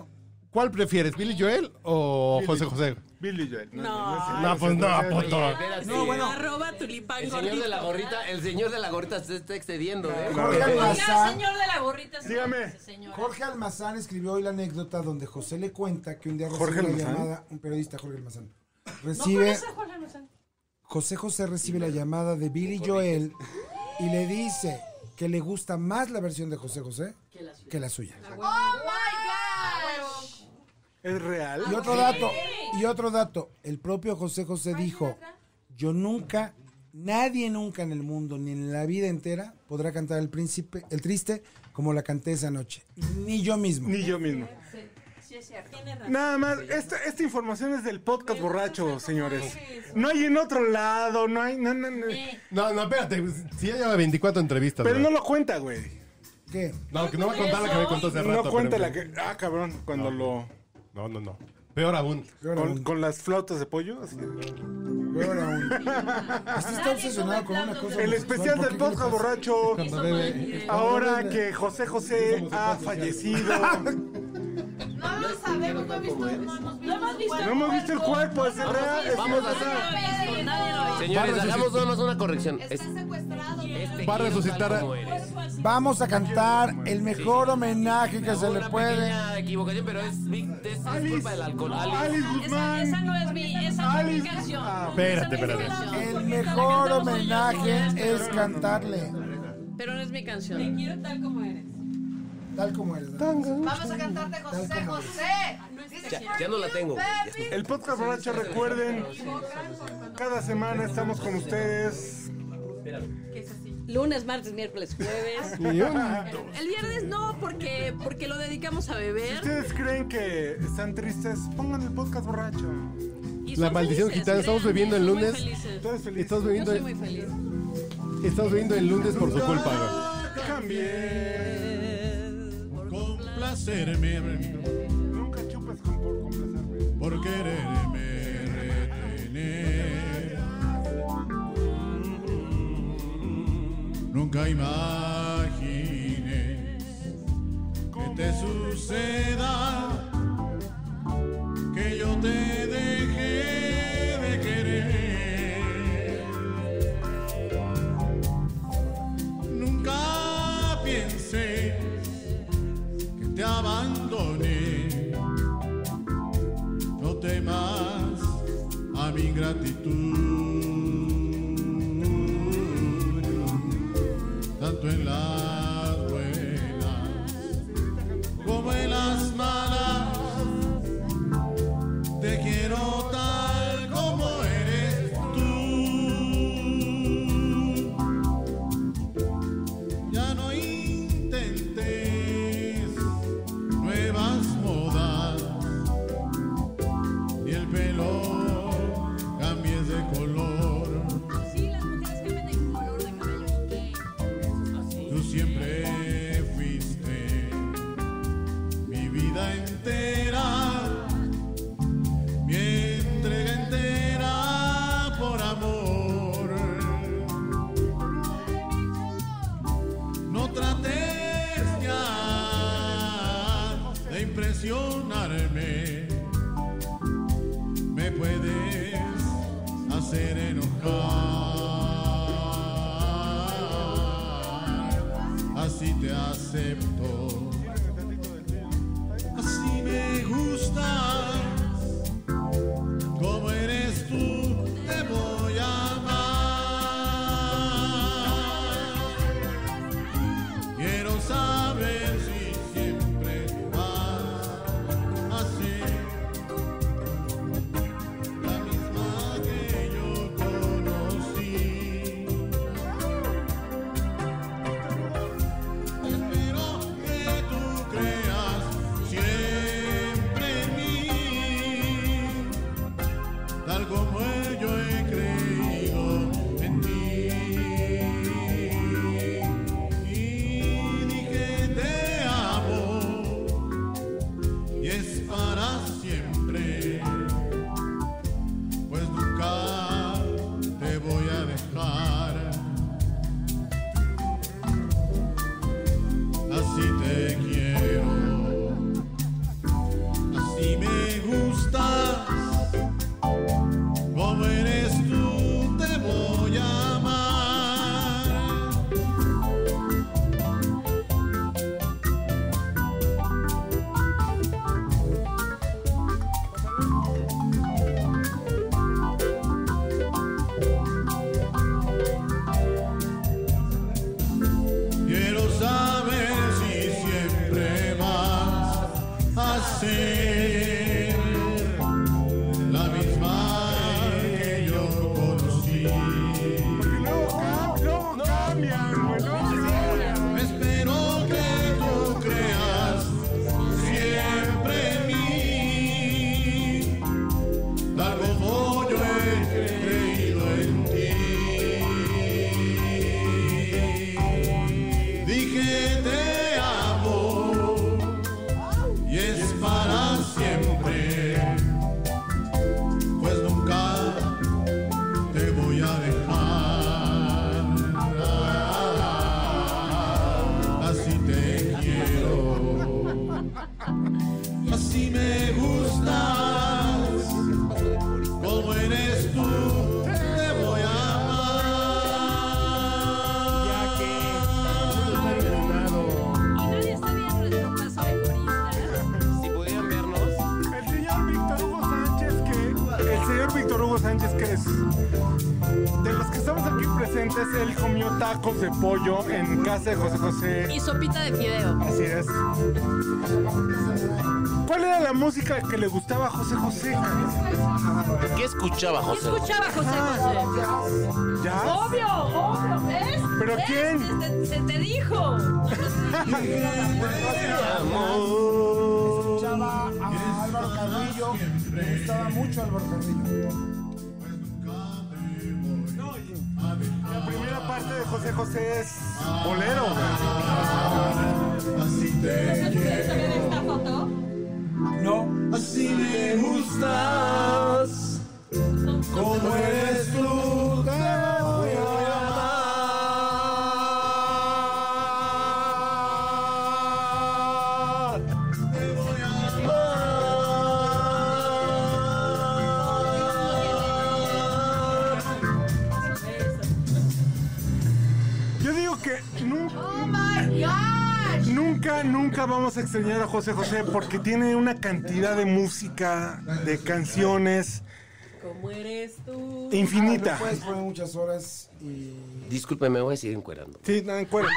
¿Cuál prefieres, Billy Joel o José José? Billy Joel. No. No, pues no, puto. No, bueno. Arroba tulipán El señor de la gorrita, el señor de la gorrita se está excediendo, ¿eh? Jorge Almazán, señor de la gorrita. Dígame. Jorge Almazán escribió hoy la anécdota donde José le cuenta que un día recibe ¿Jorge la llamada, un periodista Jorge Almazán, recibe, Jorge Almazán. José José recibe la llamada de Billy Joel y le dice que le gusta más la versión de José José que la suya. ¿Es real? Y otro dato, y otro dato, el propio José José dijo, yo nunca, nadie nunca en el mundo, ni en la vida entera, podrá cantar el príncipe, el triste, como la canté esa noche. Ni yo mismo. Ni yo mismo. Nada más, esta, esta información es del podcast borracho, señores. No hay en otro lado, no hay. No, no, no. No, no, espérate. Si ya lleva 24 entrevistas. Pero güey. no lo cuenta, güey. ¿Qué? No, que no va a contar la que me contó hace rato. No cuenta la que. Ah, cabrón, cuando lo. No, no, no. Peor aún. Peor Con, aún, con las flautas de pollo. así. peor aún. [laughs] Este está obsesionado con una cosa. El especial ¿por del podcast borracho. Bebe. Ahora que José José ha fallecido. [laughs] No lo sabemos, no hemos visto, no hemos visto. No hemos visto. No hemos visto el cuerpo, es real. Vamos a hacer. Nadie lo hagamos nada más una corrección. Es- secuestrado. este Va a quiero resucitar tal a- como eres. Vamos a cantar el mejor homenaje que se le Una puede. pequeña equivocación, pero es, vic- es, es culpa del alcohol. Alice. Alice Esa, Guzmán. esa no es mi, esa no es mi Alice. canción. Ah, Espérate, Esa no es mi espérate. canción. El La mejor cantamos homenaje es cantarle. Pero no es mi canción. Te quiero tal como eres. Tal como eres. Vamos a cantarte José José. Ya, ya no la tengo. El podcast borracho, recuerden. Cada semana estamos con ustedes. Lunes, martes, miércoles, jueves. [laughs] El viernes no, porque, porque lo dedicamos a Si beber. ustedes creen que están tristes, pongan el podcast borracho. y La maldición felices, gitana, estamos bebiendo el lunes. Estamos Yo bebiendo, soy muy feliz. estamos bebiendo el lunes por su culpa, güey. Complacerme, Nunca chupes con, por complacerme. por quererme retener. Nunca imagines que te suceda que yo te dejé city. sopita de fideo. Así es. ¿Cuál era la música que le gustaba a José José? ¿Qué escuchaba José? José? ¿Qué escuchaba José José? ¿Ya? Obvio, obvio, ¿ves? ¿Pero ¿ves? quién? Se, te dijo. escuchaba a Álvaro Carrillo. Me gustaba mucho Álvaro Carrillo. La primera parte de José José es bolero así te quiero. No. Así me gustas, como eres. extrañar a José José porque tiene una cantidad de música, de canciones. ¿Cómo eres tú? Infinita. Ah, puedes poner muchas horas y. Discúlpeme, voy a seguir encuerando. Sí, no, encuérate,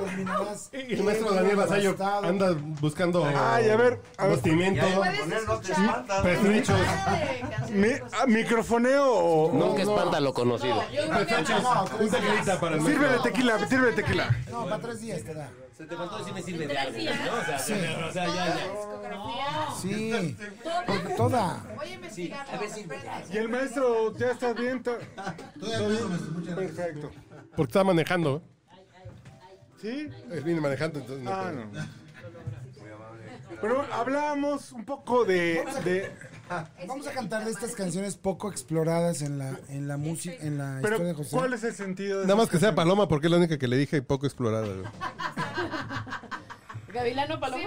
Terminarás. Pues, el maestro Daniel Basayo anda buscando Ay, a ver, a ver. Petrichos. Pues, Mi- ah, ¿Microfoneo o.? No, que espanta lo conocido. No, no. Pues, un tequilita para el Sirve de tequila, sirve de tequila. No, para tres días te da. Se te faltó decir me sirve de algo? ¿no? O sea, Sí. o sea, ya, ya. Sí, porque toda. Sí, a ver si Y el maestro, ¿ya estás bien? ¿Todo Todavía no, maestro, muchas gracias. Perfecto. Porque estaba manejando. ¿Sí? Él viene manejando, entonces no. Ah, no. Pero hablábamos un poco de. de Vamos a cantar de estas canciones poco exploradas en la en la música en la historia de pero, José. ¿cuál es el sentido de Nada más que sea? Paloma, porque es la única que le dije y poco explorada. Gavilano Paloma.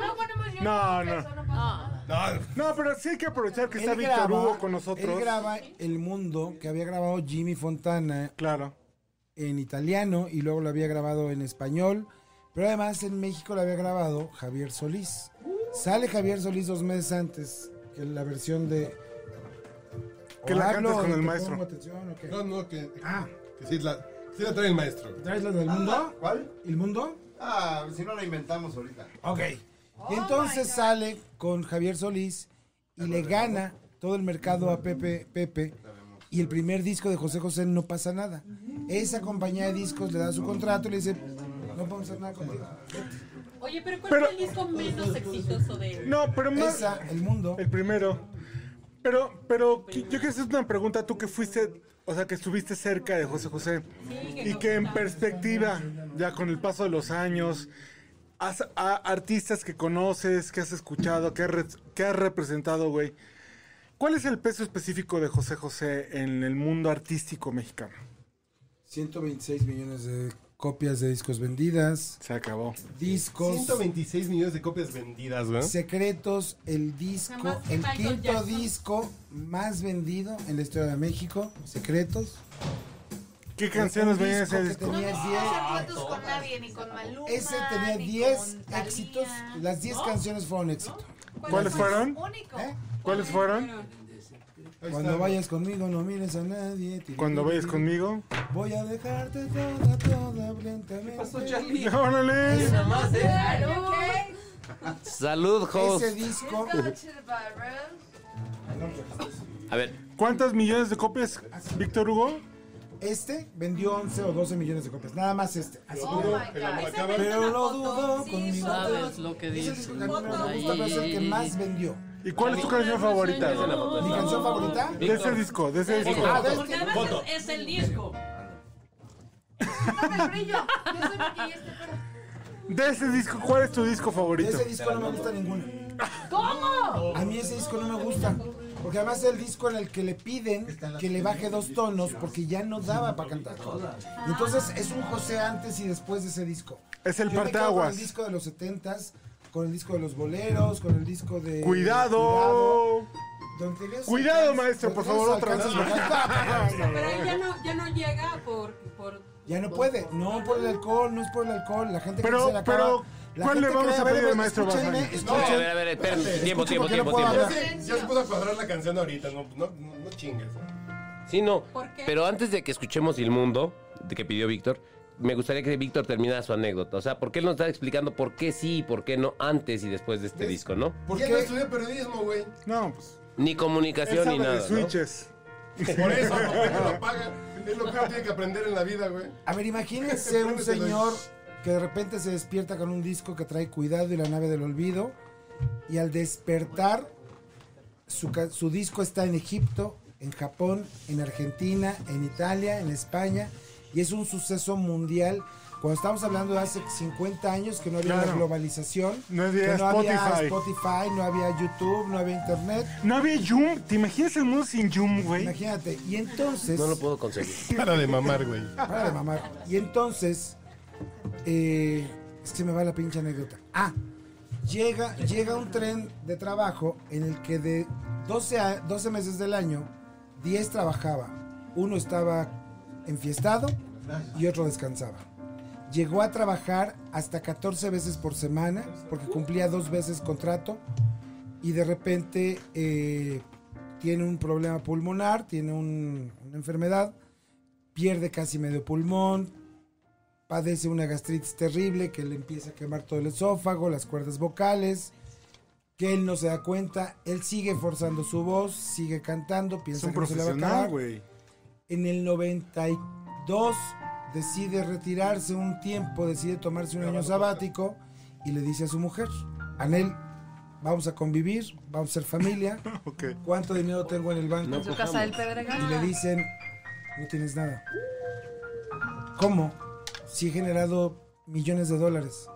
No, no. No, pero sí hay que aprovechar que Él está Víctor Hugo con nosotros. Él graba El Mundo, que había grabado Jimmy Fontana Claro. en italiano y luego lo había grabado en español. Pero además en México lo había grabado Javier Solís. Sale Javier Solís dos meses antes que la versión de... Que ¿O la hablo cantes con el maestro. pongo atención o qué? No, no, que, Ah, que sí, la, sí la trae el maestro. ¿traes la del mundo? ¿Cuál? ¿El mundo? Ah, si no la inventamos ahorita. Ok. Y entonces sale con Javier Solís y le gana todo el mercado a Pepe Pepe. Y el primer disco de José José no pasa nada. Esa compañía de discos le da su contrato y le dice, no podemos hacer nada contigo. Oye, pero ¿cuál Pero- fue el disco menos exitoso de él? No, pero más. Esa, el mundo. El primero. Pero, pero yo quiero hacer una pregunta. Tú que fuiste, o sea, que estuviste cerca de José José y que en perspectiva, ya con el paso de los años, has, a artistas que conoces, que has escuchado, que has, re- que has representado, güey. ¿Cuál es el peso específico de José José en el mundo artístico mexicano? 126 millones de copias de discos vendidas. Se acabó. Discos. 126 millones de copias vendidas, güey. Secretos, el disco, el Michael quinto Jackson. disco más vendido en la historia de México. Secretos. ¿Qué canciones venían en disco ese disco? tenía No 10 hacer duetos con nadie, ni con Maluma. Ese tenía ni 10 con Thalía. éxitos. Las 10 canciones fueron éxito. ¿Cuáles fueron? Único. ¿Eh? ¿Cuáles fueron? Cuando vayas conmigo no mires a nadie. Tiri, Cuando vayas conmigo. Voy a dejarte toda, toda lentamente. [laughs] ¡Órale! Salud, host. Ese disco. A ver, ¿Cuántas millones de copias, Víctor Hugo? Este vendió 11 o 12 millones de copias. Nada más este. Así Oh que- God. pero lo dudo conmigo. Sabes lo que Ese dices. disco que a mí me gusta, pero es el que más vendió. ¿Y cuál es tu canción favorita? ¿Mi canción favorita? De ese disco, de ese disco. Ah, de porque este. además es, es el disco. Dame el brillo. Yo soy maquillista, pero. De ese disco, ¿cuál es tu disco De favorito? ese disco no me gusta ninguno. ¿Cómo? A mí ese disco no me gusta. Porque además es el disco en el que le piden que le baje dos tonos porque ya no daba para cantar. Y entonces es un José antes y después de ese disco. Es el Yo me quedo Con parteaguas. el disco de los setentas, con el disco de los boleros, con el disco de... ¡Cuidado! Donde tenías Cuidado, maestro, por favor, otra vez. [laughs] Pero él ya no, ya no llega por, por Ya no puede, no por el alcohol, no es por el alcohol, la gente Pero- que se acaba. pero, la ¿cuál le vamos a pedir al maestro no, escuchen. a ver, a ver, espérame. Tiempo, tiempo, tiempo, puedo tiempo. Ya se pudo cuadrar la canción ahorita, no, no, no, no chingues. Sí, no. ¿Por qué? Pero antes de que escuchemos El Mundo, de que pidió Víctor, me gustaría que Víctor terminara su anécdota. O sea, porque él nos está explicando por qué sí y por qué no antes y después de este disco, ¿no? ¿Por qué? qué no estudié periodismo, güey? No, pues. Ni Él comunicación ni nada. de ¿no? switches. [laughs] Por eso, no, porque lo paga. Es lo que uno tiene que aprender en la vida, güey. A ver, imagínense un señor que de repente se despierta con un disco que trae Cuidado y la nave del olvido y al despertar su, su disco está en Egipto, en Japón, en Argentina, en Italia, en España y es un suceso mundial. Cuando estamos hablando de hace 50 años que no había Claro. la globalización, No había que no había Spotify. Spotify, no había YouTube, no había internet, No había Yum. ¿Te imaginas el mundo sin Yum, güey? imagínate. Y entonces... No lo puedo conseguir. [laughs] Para de mamar, güey. Para de mamar. Y entonces, eh, es que se me va la pinche anécdota. Ah, llega, llega un tren de trabajo en el que de 12, a- 12 meses del año, 10 trabajaba. Uno estaba enfiestado y otro descansaba. Llegó a trabajar hasta 14 veces por semana, porque cumplía dos veces contrato, y de repente eh, tiene un problema pulmonar, tiene un- una enfermedad, pierde casi medio pulmón, padece una gastritis terrible que le empieza a quemar todo el esófago, las cuerdas vocales, que él no se da cuenta, él sigue forzando su voz, sigue cantando, Es piensa un que no se le va a acabar. En el 92 decide retirarse un tiempo, decide tomarse un año sabático y le dice a su mujer, Anel, vamos a convivir, vamos a ser familia. [laughs] ¿Cuánto dinero tengo en el banco? En su casa del Pedregal. Y le dicen, no tienes nada. ¿Cómo? Si he generado millones de dólares.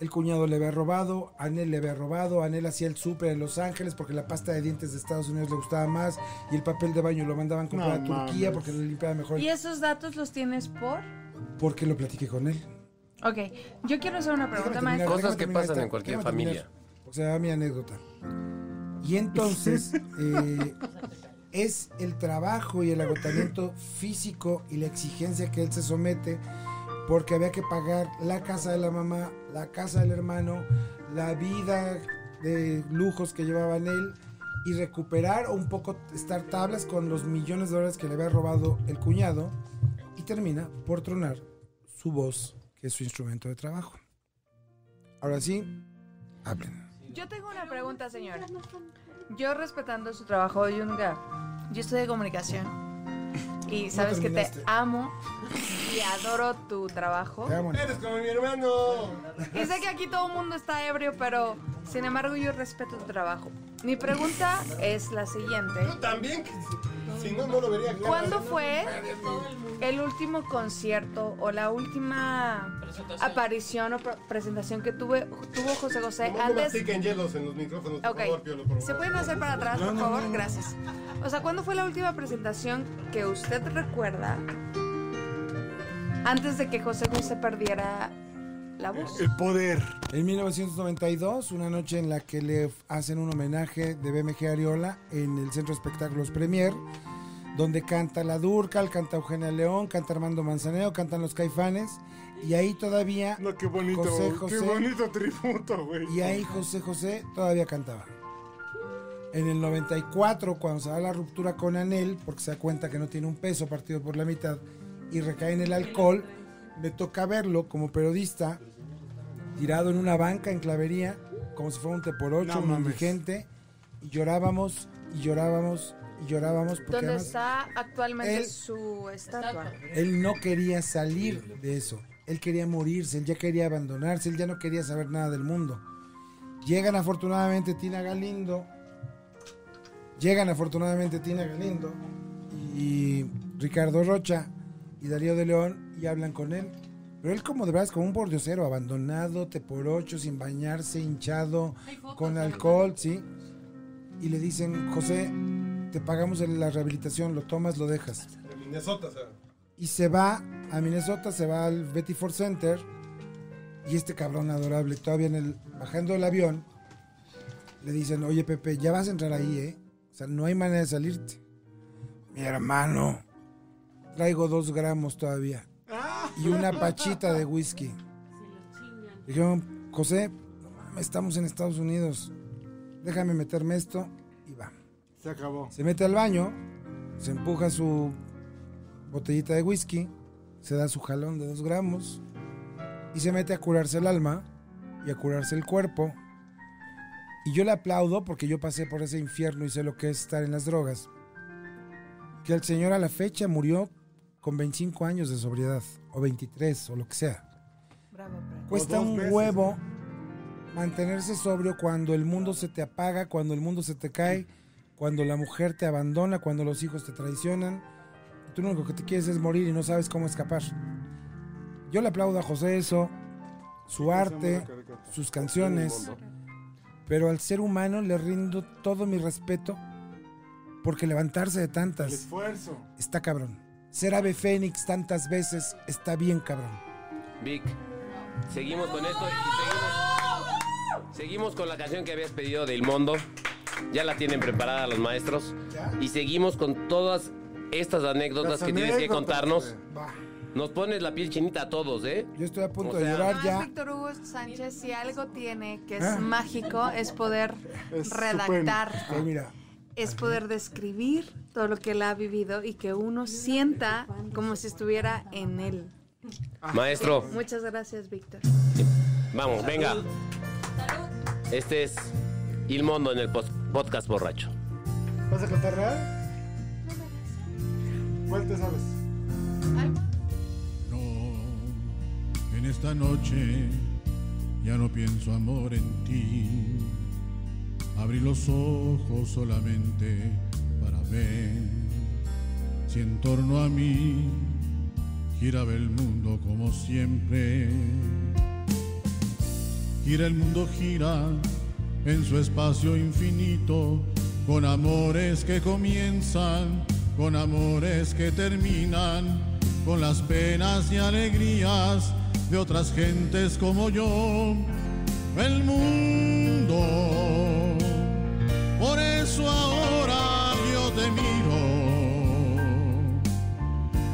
El cuñado le había robado, Anel le había robado, Anel hacía el súper en Los Ángeles porque la pasta de dientes de Estados Unidos le gustaba más y el papel de baño lo mandaban comprar No a Turquía mames. porque le limpiaba mejor. ¿Y esos datos los tienes por? Porque lo platiqué con él. Ok, yo quiero hacer una pregunta, terminar, maestro. déjame terminar esta- déjame terminar. O sea, mi anécdota. Y entonces [laughs] eh, es el trabajo y el agotamiento físico y la exigencia que él se somete porque había que pagar la casa de la mamá, la casa del hermano, la vida de lujos que llevaban él y recuperar o un poco estar tablas con los millones de dólares que le había robado el cuñado y termina por tronar su voz, que es su instrumento de trabajo. Ahora sí, hablen. Yo tengo una pregunta, señora. Yo respetando su trabajo, Yunga, yo estudié comunicación. Y sabes que te amo y adoro tu trabajo. Eres como mi hermano. Y sé que aquí todo el mundo está ebrio, pero sin embargo yo respeto tu trabajo. Mi pregunta es la siguiente. También, que si, si no, no lo vería. claro. ¿Cuándo fue el último concierto o la última aparición o pre- presentación que tuve, tuvo José José no antes? mastiquen hielos en los micrófonos, por Ok. favor, Piolo, por ¿Se pueden hacer para atrás, por favor? Gracias. O sea, ¿cuándo fue la última presentación que usted recuerda antes de que José José perdiera la voz? El poder. En 1992, una noche en la que le hacen un homenaje de BMG Ariola en el Centro de Espectáculos Premier, donde canta La Durcal, canta Eugenia León, canta Armando Manzanero, cantan los Caifanes, y ahí todavía qué bonito, José qué José, bonito tributo, güey. y ahí José José todavía cantaba. En el 94, cuando se da la ruptura con Anel, porque se da cuenta que no tiene un peso partido por la mitad y recae en el alcohol, me toca verlo como periodista, tirado en una banca en clavería, como si fuera un teporocho, No un indigente, y llorábamos, y llorábamos, y llorábamos, porque ¿Dónde está actualmente él- su estatua? él no quería salir de eso. Él quería morirse, él ya quería abandonarse, él ya no quería saber nada del mundo. Llegan afortunadamente Tina Galindo. Llegan afortunadamente Tina Galindo y Ricardo Rocha y Darío de León y hablan con él. Pero él como de verdad es como un bordiosero, abandonado, teporocho, sin bañarse, hinchado, con alcohol, ¿sí? Y le dicen, José, te pagamos la rehabilitación, lo tomas, lo dejas De Minnesota, sea. y se va a Minnesota, se va al Betty Ford Center y este cabrón adorable, todavía en el, bajando el avión, le dicen, oye Pepe, ya vas a entrar ahí, ¿eh? O sea, no hay manera de salirte. Mi hermano, traigo dos gramos todavía y una pachita de whisky. Dijeron, José, estamos en Estados Unidos, déjame meterme esto y va. Se acabó. Se mete al baño, se empuja su botellita de whisky, se da su jalón de dos gramos y se mete a curarse el alma y a curarse el cuerpo. Y yo le aplaudo porque yo pasé por ese infierno y sé lo que es estar en las drogas. Que el señor a la fecha murió con 25 años de sobriedad, o 23, o lo que sea. Cuesta dos un veces. huevo mantenerse sobrio cuando el mundo se te apaga, cuando el mundo se te cae, cuando la mujer te abandona, cuando los hijos te traicionan. Tú lo único que te quieres es morir y no sabes cómo escapar. Yo le aplaudo a José eso, su arte, sus canciones, pero al ser humano le rindo todo mi respeto porque levantarse de tantas Esfuerzo. está cabrón. Ser ave fénix tantas veces está bien cabrón. Vic, seguimos con esto y seguimos, seguimos con la canción que habías pedido del Mondo. Ya la tienen preparada los maestros. Y seguimos con todas estas anécdotas Las que tienes que contarnos. Nos pones la piel chinita a todos, ¿eh? Yo estoy a punto O de llorar ya. Víctor Hugo Sánchez, si algo tiene que es Ah. mágico, es poder Es redactar. Pues mira, es poder describir todo lo que él ha vivido y que uno sienta como si estuviera en él. Maestro, Muchas gracias, Víctor. vamos, venga. Este es Il Mondo en el podcast borracho. ¿Vas a cantar real? ¿Cuál te sabes? No, en esta noche ya no pienso amor en ti. Abrí los ojos solamente para ver si en torno a mí giraba el mundo como siempre. Gira el mundo, gira en su espacio infinito, con amores que comienzan, con amores que terminan, con las penas y alegrías de otras gentes como yo. El mundo, ahora yo te miro.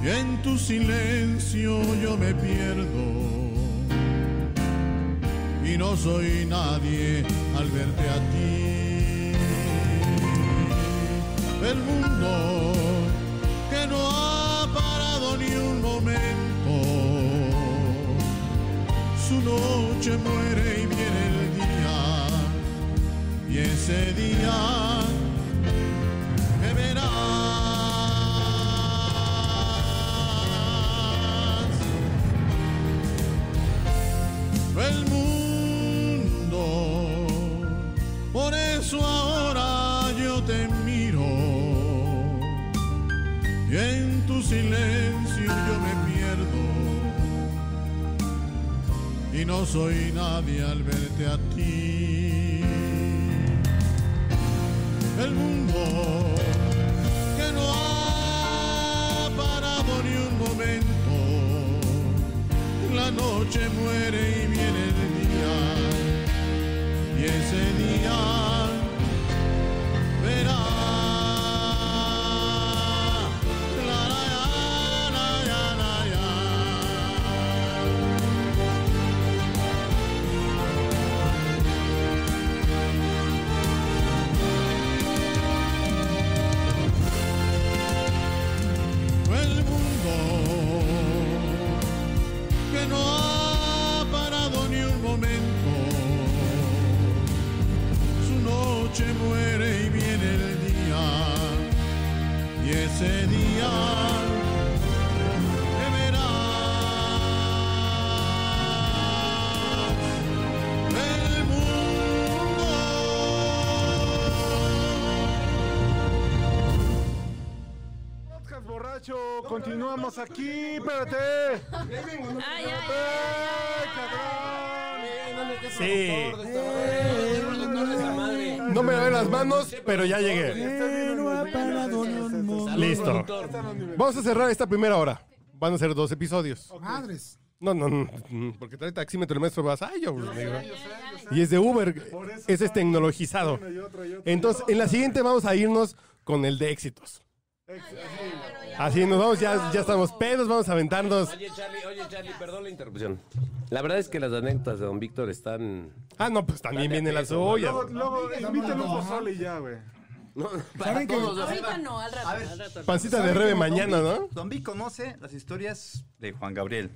Y en tu silencio yo me pierdo y no soy nadie al verte a ti. El mundo que no ha parado ni un momento, su noche muere y viene el día, y ese día no soy nadie al verte a ti. El mundo que no ha parado ni un momento la noche muere y viene el día, y ese día Continuamos aquí, espérate. Ay, ay, Sí. No me lavé las manos, pero ya llegué. Listo. Vamos a cerrar esta primera hora. Van a ser dos episodios. Madres. No, no, no, porque trae taxímetro el maestro digo. Y es de Uber. Ese es tecnologizado. Entonces, en la siguiente vamos a irnos con el de éxitos. Así nos vamos, ya, ya estamos pedos, vamos a aventarnos. Oye, Charlie, oye, Charlie, perdón la interrupción. La verdad es que las anécdotas de Don Víctor están. Ah, no, pues también vienen las suyas. Luego, luego invítale un pozole y ya, güey. ¿Saben que- Ahorita no, al rato. A ver, al rato. Pancita de ¿saben rebe mañana, Don ¿no? Don Vic conoce las historias de Juan Gabriel,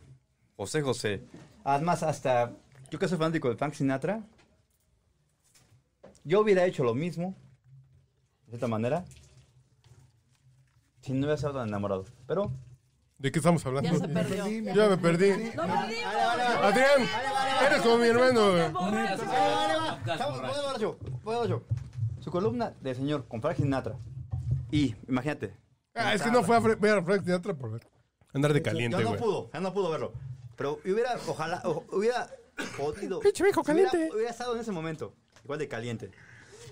José José. Además, hasta yo que soy fanático de Frank Sinatra, yo hubiera hecho lo mismo, de cierta manera, si no hubiera estado tan enamorado. Pero ¿De qué estamos hablando? Ya se perdió. Ya me perdí. Adrián, eres como mi hermano. güey. Voy a yo, voy yo. Su columna de señor con Frank Sinatra. Y, imagínate. Ah, es que no fue a ver a Frank Sinatra por andar de caliente, Yo no güey. pudo, ya no pudo verlo. Pero hubiera, ojalá, hubiera podido. Pinche viejo caliente. Hubiera, estado en ese momento, igual de caliente.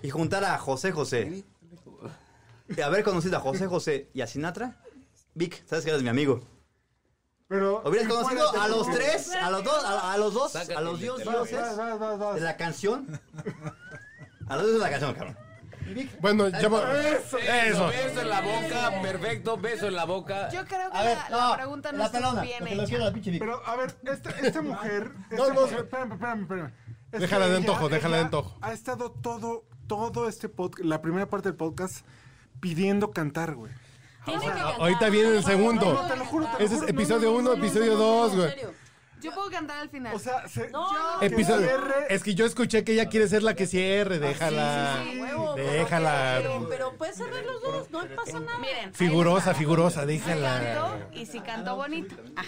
Y juntar a José José. Y haber conocido a José José y a Sinatra. Vic, sabes que eres mi amigo. Pero. Hubieras conocido a los tres, a los dos, a, a los dos, Sácate a los dios dioses de la canción. A los dioses de la canción, cabrón. Bueno, ya Eso, Eso. beso en la boca, perfecto, beso en la boca. Yo creo que A ver, la, la no, pregunta no la pelona, bien porque lo hecha. quiero la pinche Vic. Pero, a ver, esta, esta mujer. [laughs] No, esta no, mujer- espérame, espérame, espérame. Es Déjala de ella- antojo, déjala de ella antojo. Ha estado todo todo este podcast, la primera parte del podcast, pidiendo cantar, güey. Que cantar. Ahorita viene el segundo. No, te lo juro, te lo Ese es juro. episodio No, no, 1, no, no, episodio no, no, 2, en güey. Yo puedo cantar al final. O sea, se- Episodio. cierre- Es que yo escuché que ella quiere ser la que cierre. Déjala. Déjala. Pero, pero puedes cerrar los dos, no pasa nada. Miren. Figurosa, figurosa, Sí déjala. y si canto bonito. Ah,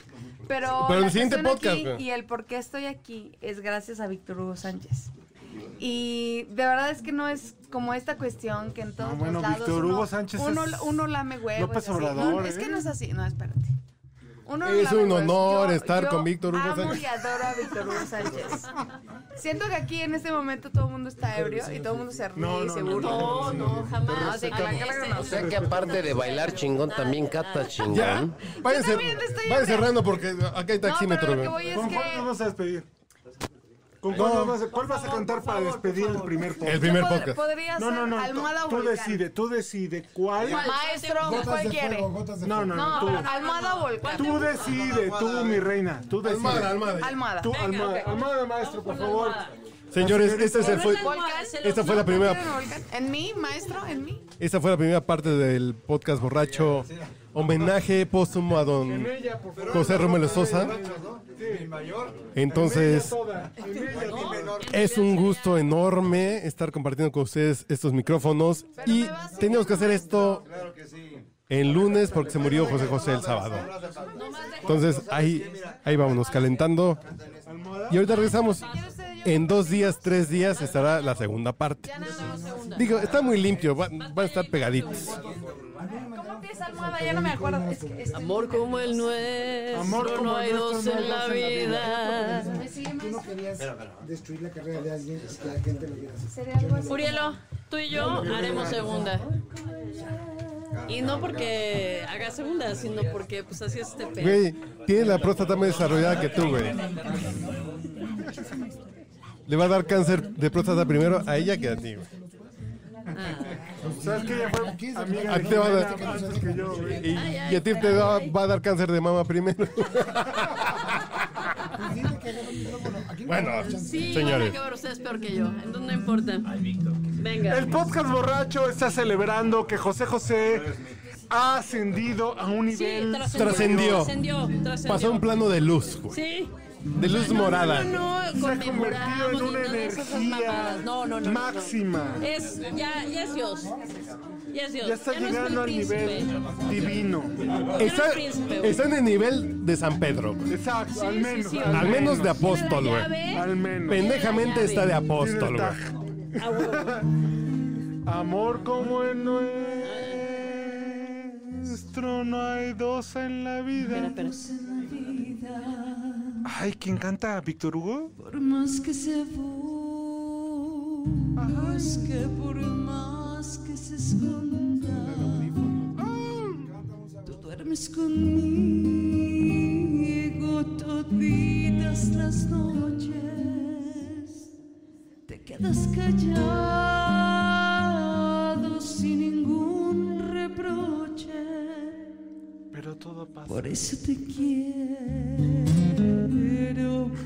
pero Pero el siguiente podcast, aquí y el por qué estoy aquí es gracias a Víctor Hugo Sánchez. Y de verdad es que no es como esta cuestión que en todos No, bueno, los lados Víctor uno, Hugo Sánchez uno, es uno lame huevos. López y. Obrador, No, es que ¿eh? no es así. No, espérate. Uno Es un honor estar con Víctor Hugo amo Sánchez. y adoro a Víctor Hugo Sánchez. Siento que aquí en este momento todo el mundo está ebrio y todo el mundo se ríe No, y no, se no, burla. No, no, jamás. No, sí, claro, claro que no. O sea que aparte de bailar chingón, también cata Ya. chingón. Estoy vayan ebria. cerrando porque acá hay No, taxímetro, pero lo que voy es ¿Con cuál que... nos vas a despedir? ¿Con cuál, vas a, cuál vas a cantar para despedir el primer podcast? El primer podcast. Podría No, ser no, no. almohado Tú volcán. decide, tú decide cuál. Maestro, Gotas ¿cuál quiere? fuego, No, no, No, no. Tú, almohada o volcán. tú decide, tú, mi reina. Tú decide. Almada, almada. Almohada. Tú, almohada, almohada, maestro, por favor. Señores, este es el fue, esta fue la ¿No primera? ¿En mí, maestro? ¿En mí? esta fue la primera parte del podcast borracho homenaje póstumo a don José Romero Sosa. Entonces, es un gusto enorme estar compartiendo con ustedes estos micrófonos y teníamos que hacer esto en lunes porque se murió José José el sábado. Entonces, ahí, ahí vámonos calentando. Y ahorita regresamos. En dos días, tres días estará la segunda parte. Digo, está muy limpio, va- van a estar pegaditos. ¿Cómo empieza almohada? Ya no me acuerdo. Es que, es que- Amor como el nuestro, Amor como no hay el dos nuestro, no en hay la dos en la vida. Tú no querías destruir la carrera de alguien que la gente lo viera así. Sería algo así. Urielo, tú y yo haremos segunda. Y no porque haga segunda, sino porque pues así es este pedo. Güey, tiene la próstata más desarrollada que tú, güey. Le va a dar cáncer de próstata primero a ella que a ti, güey. ¿Sabes que ella fue amiga A de ti te va a dar- Jimena antes que yo, güey? Y, y a ti te va, va a dar cáncer de mama primero. [laughs] Bueno, Sí, señores. van a acabar ustedes peor que yo. Entonces no importa. Venga. El podcast borracho está celebrando que José José ha ascendido a un Sí, nivel Trascendió. Trascendió. trascendió. Pasó a un plano de luz, güey. Sí. De luz No, no, morada. No, no, Se ha convertido en una energía mamadas. No, no, no, no, no. máxima. Es, ya, ya es Dios. Ya es Dios. Ya está no es llegando al príncipe. nivel divino. Está, está en el nivel de San Pedro. Exacto, al sí, menos. sí. Al menos de apóstol, güey. Al menos. Pendejamente está de apóstol, güey. [laughs] Amor como el nuestro, no hay dos en la vida. Espera, espera. Ay, ¿quién canta? ¿Víctor Hugo? Por más que se busque, por más que se esconda, tú duermes conmigo toditas las noches, te quedas callado sin ningún reproche. Pero todo pasa. Por eso te quiero,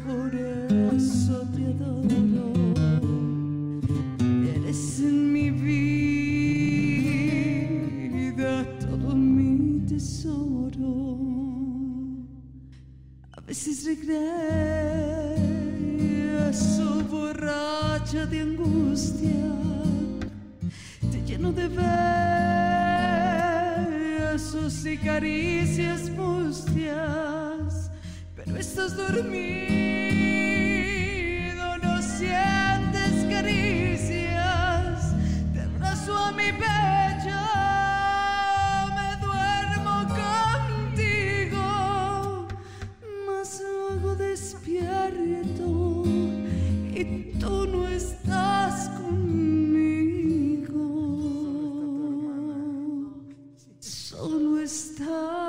por eso te adoro. Eres en mi vida todo mi tesoro. A veces regreso borracha de angustia, te lleno de besos y caricias mustias, pero estás dormido, no sientes caricias, te abrazo a mi pecho, me duermo contigo, mas luego despierto y está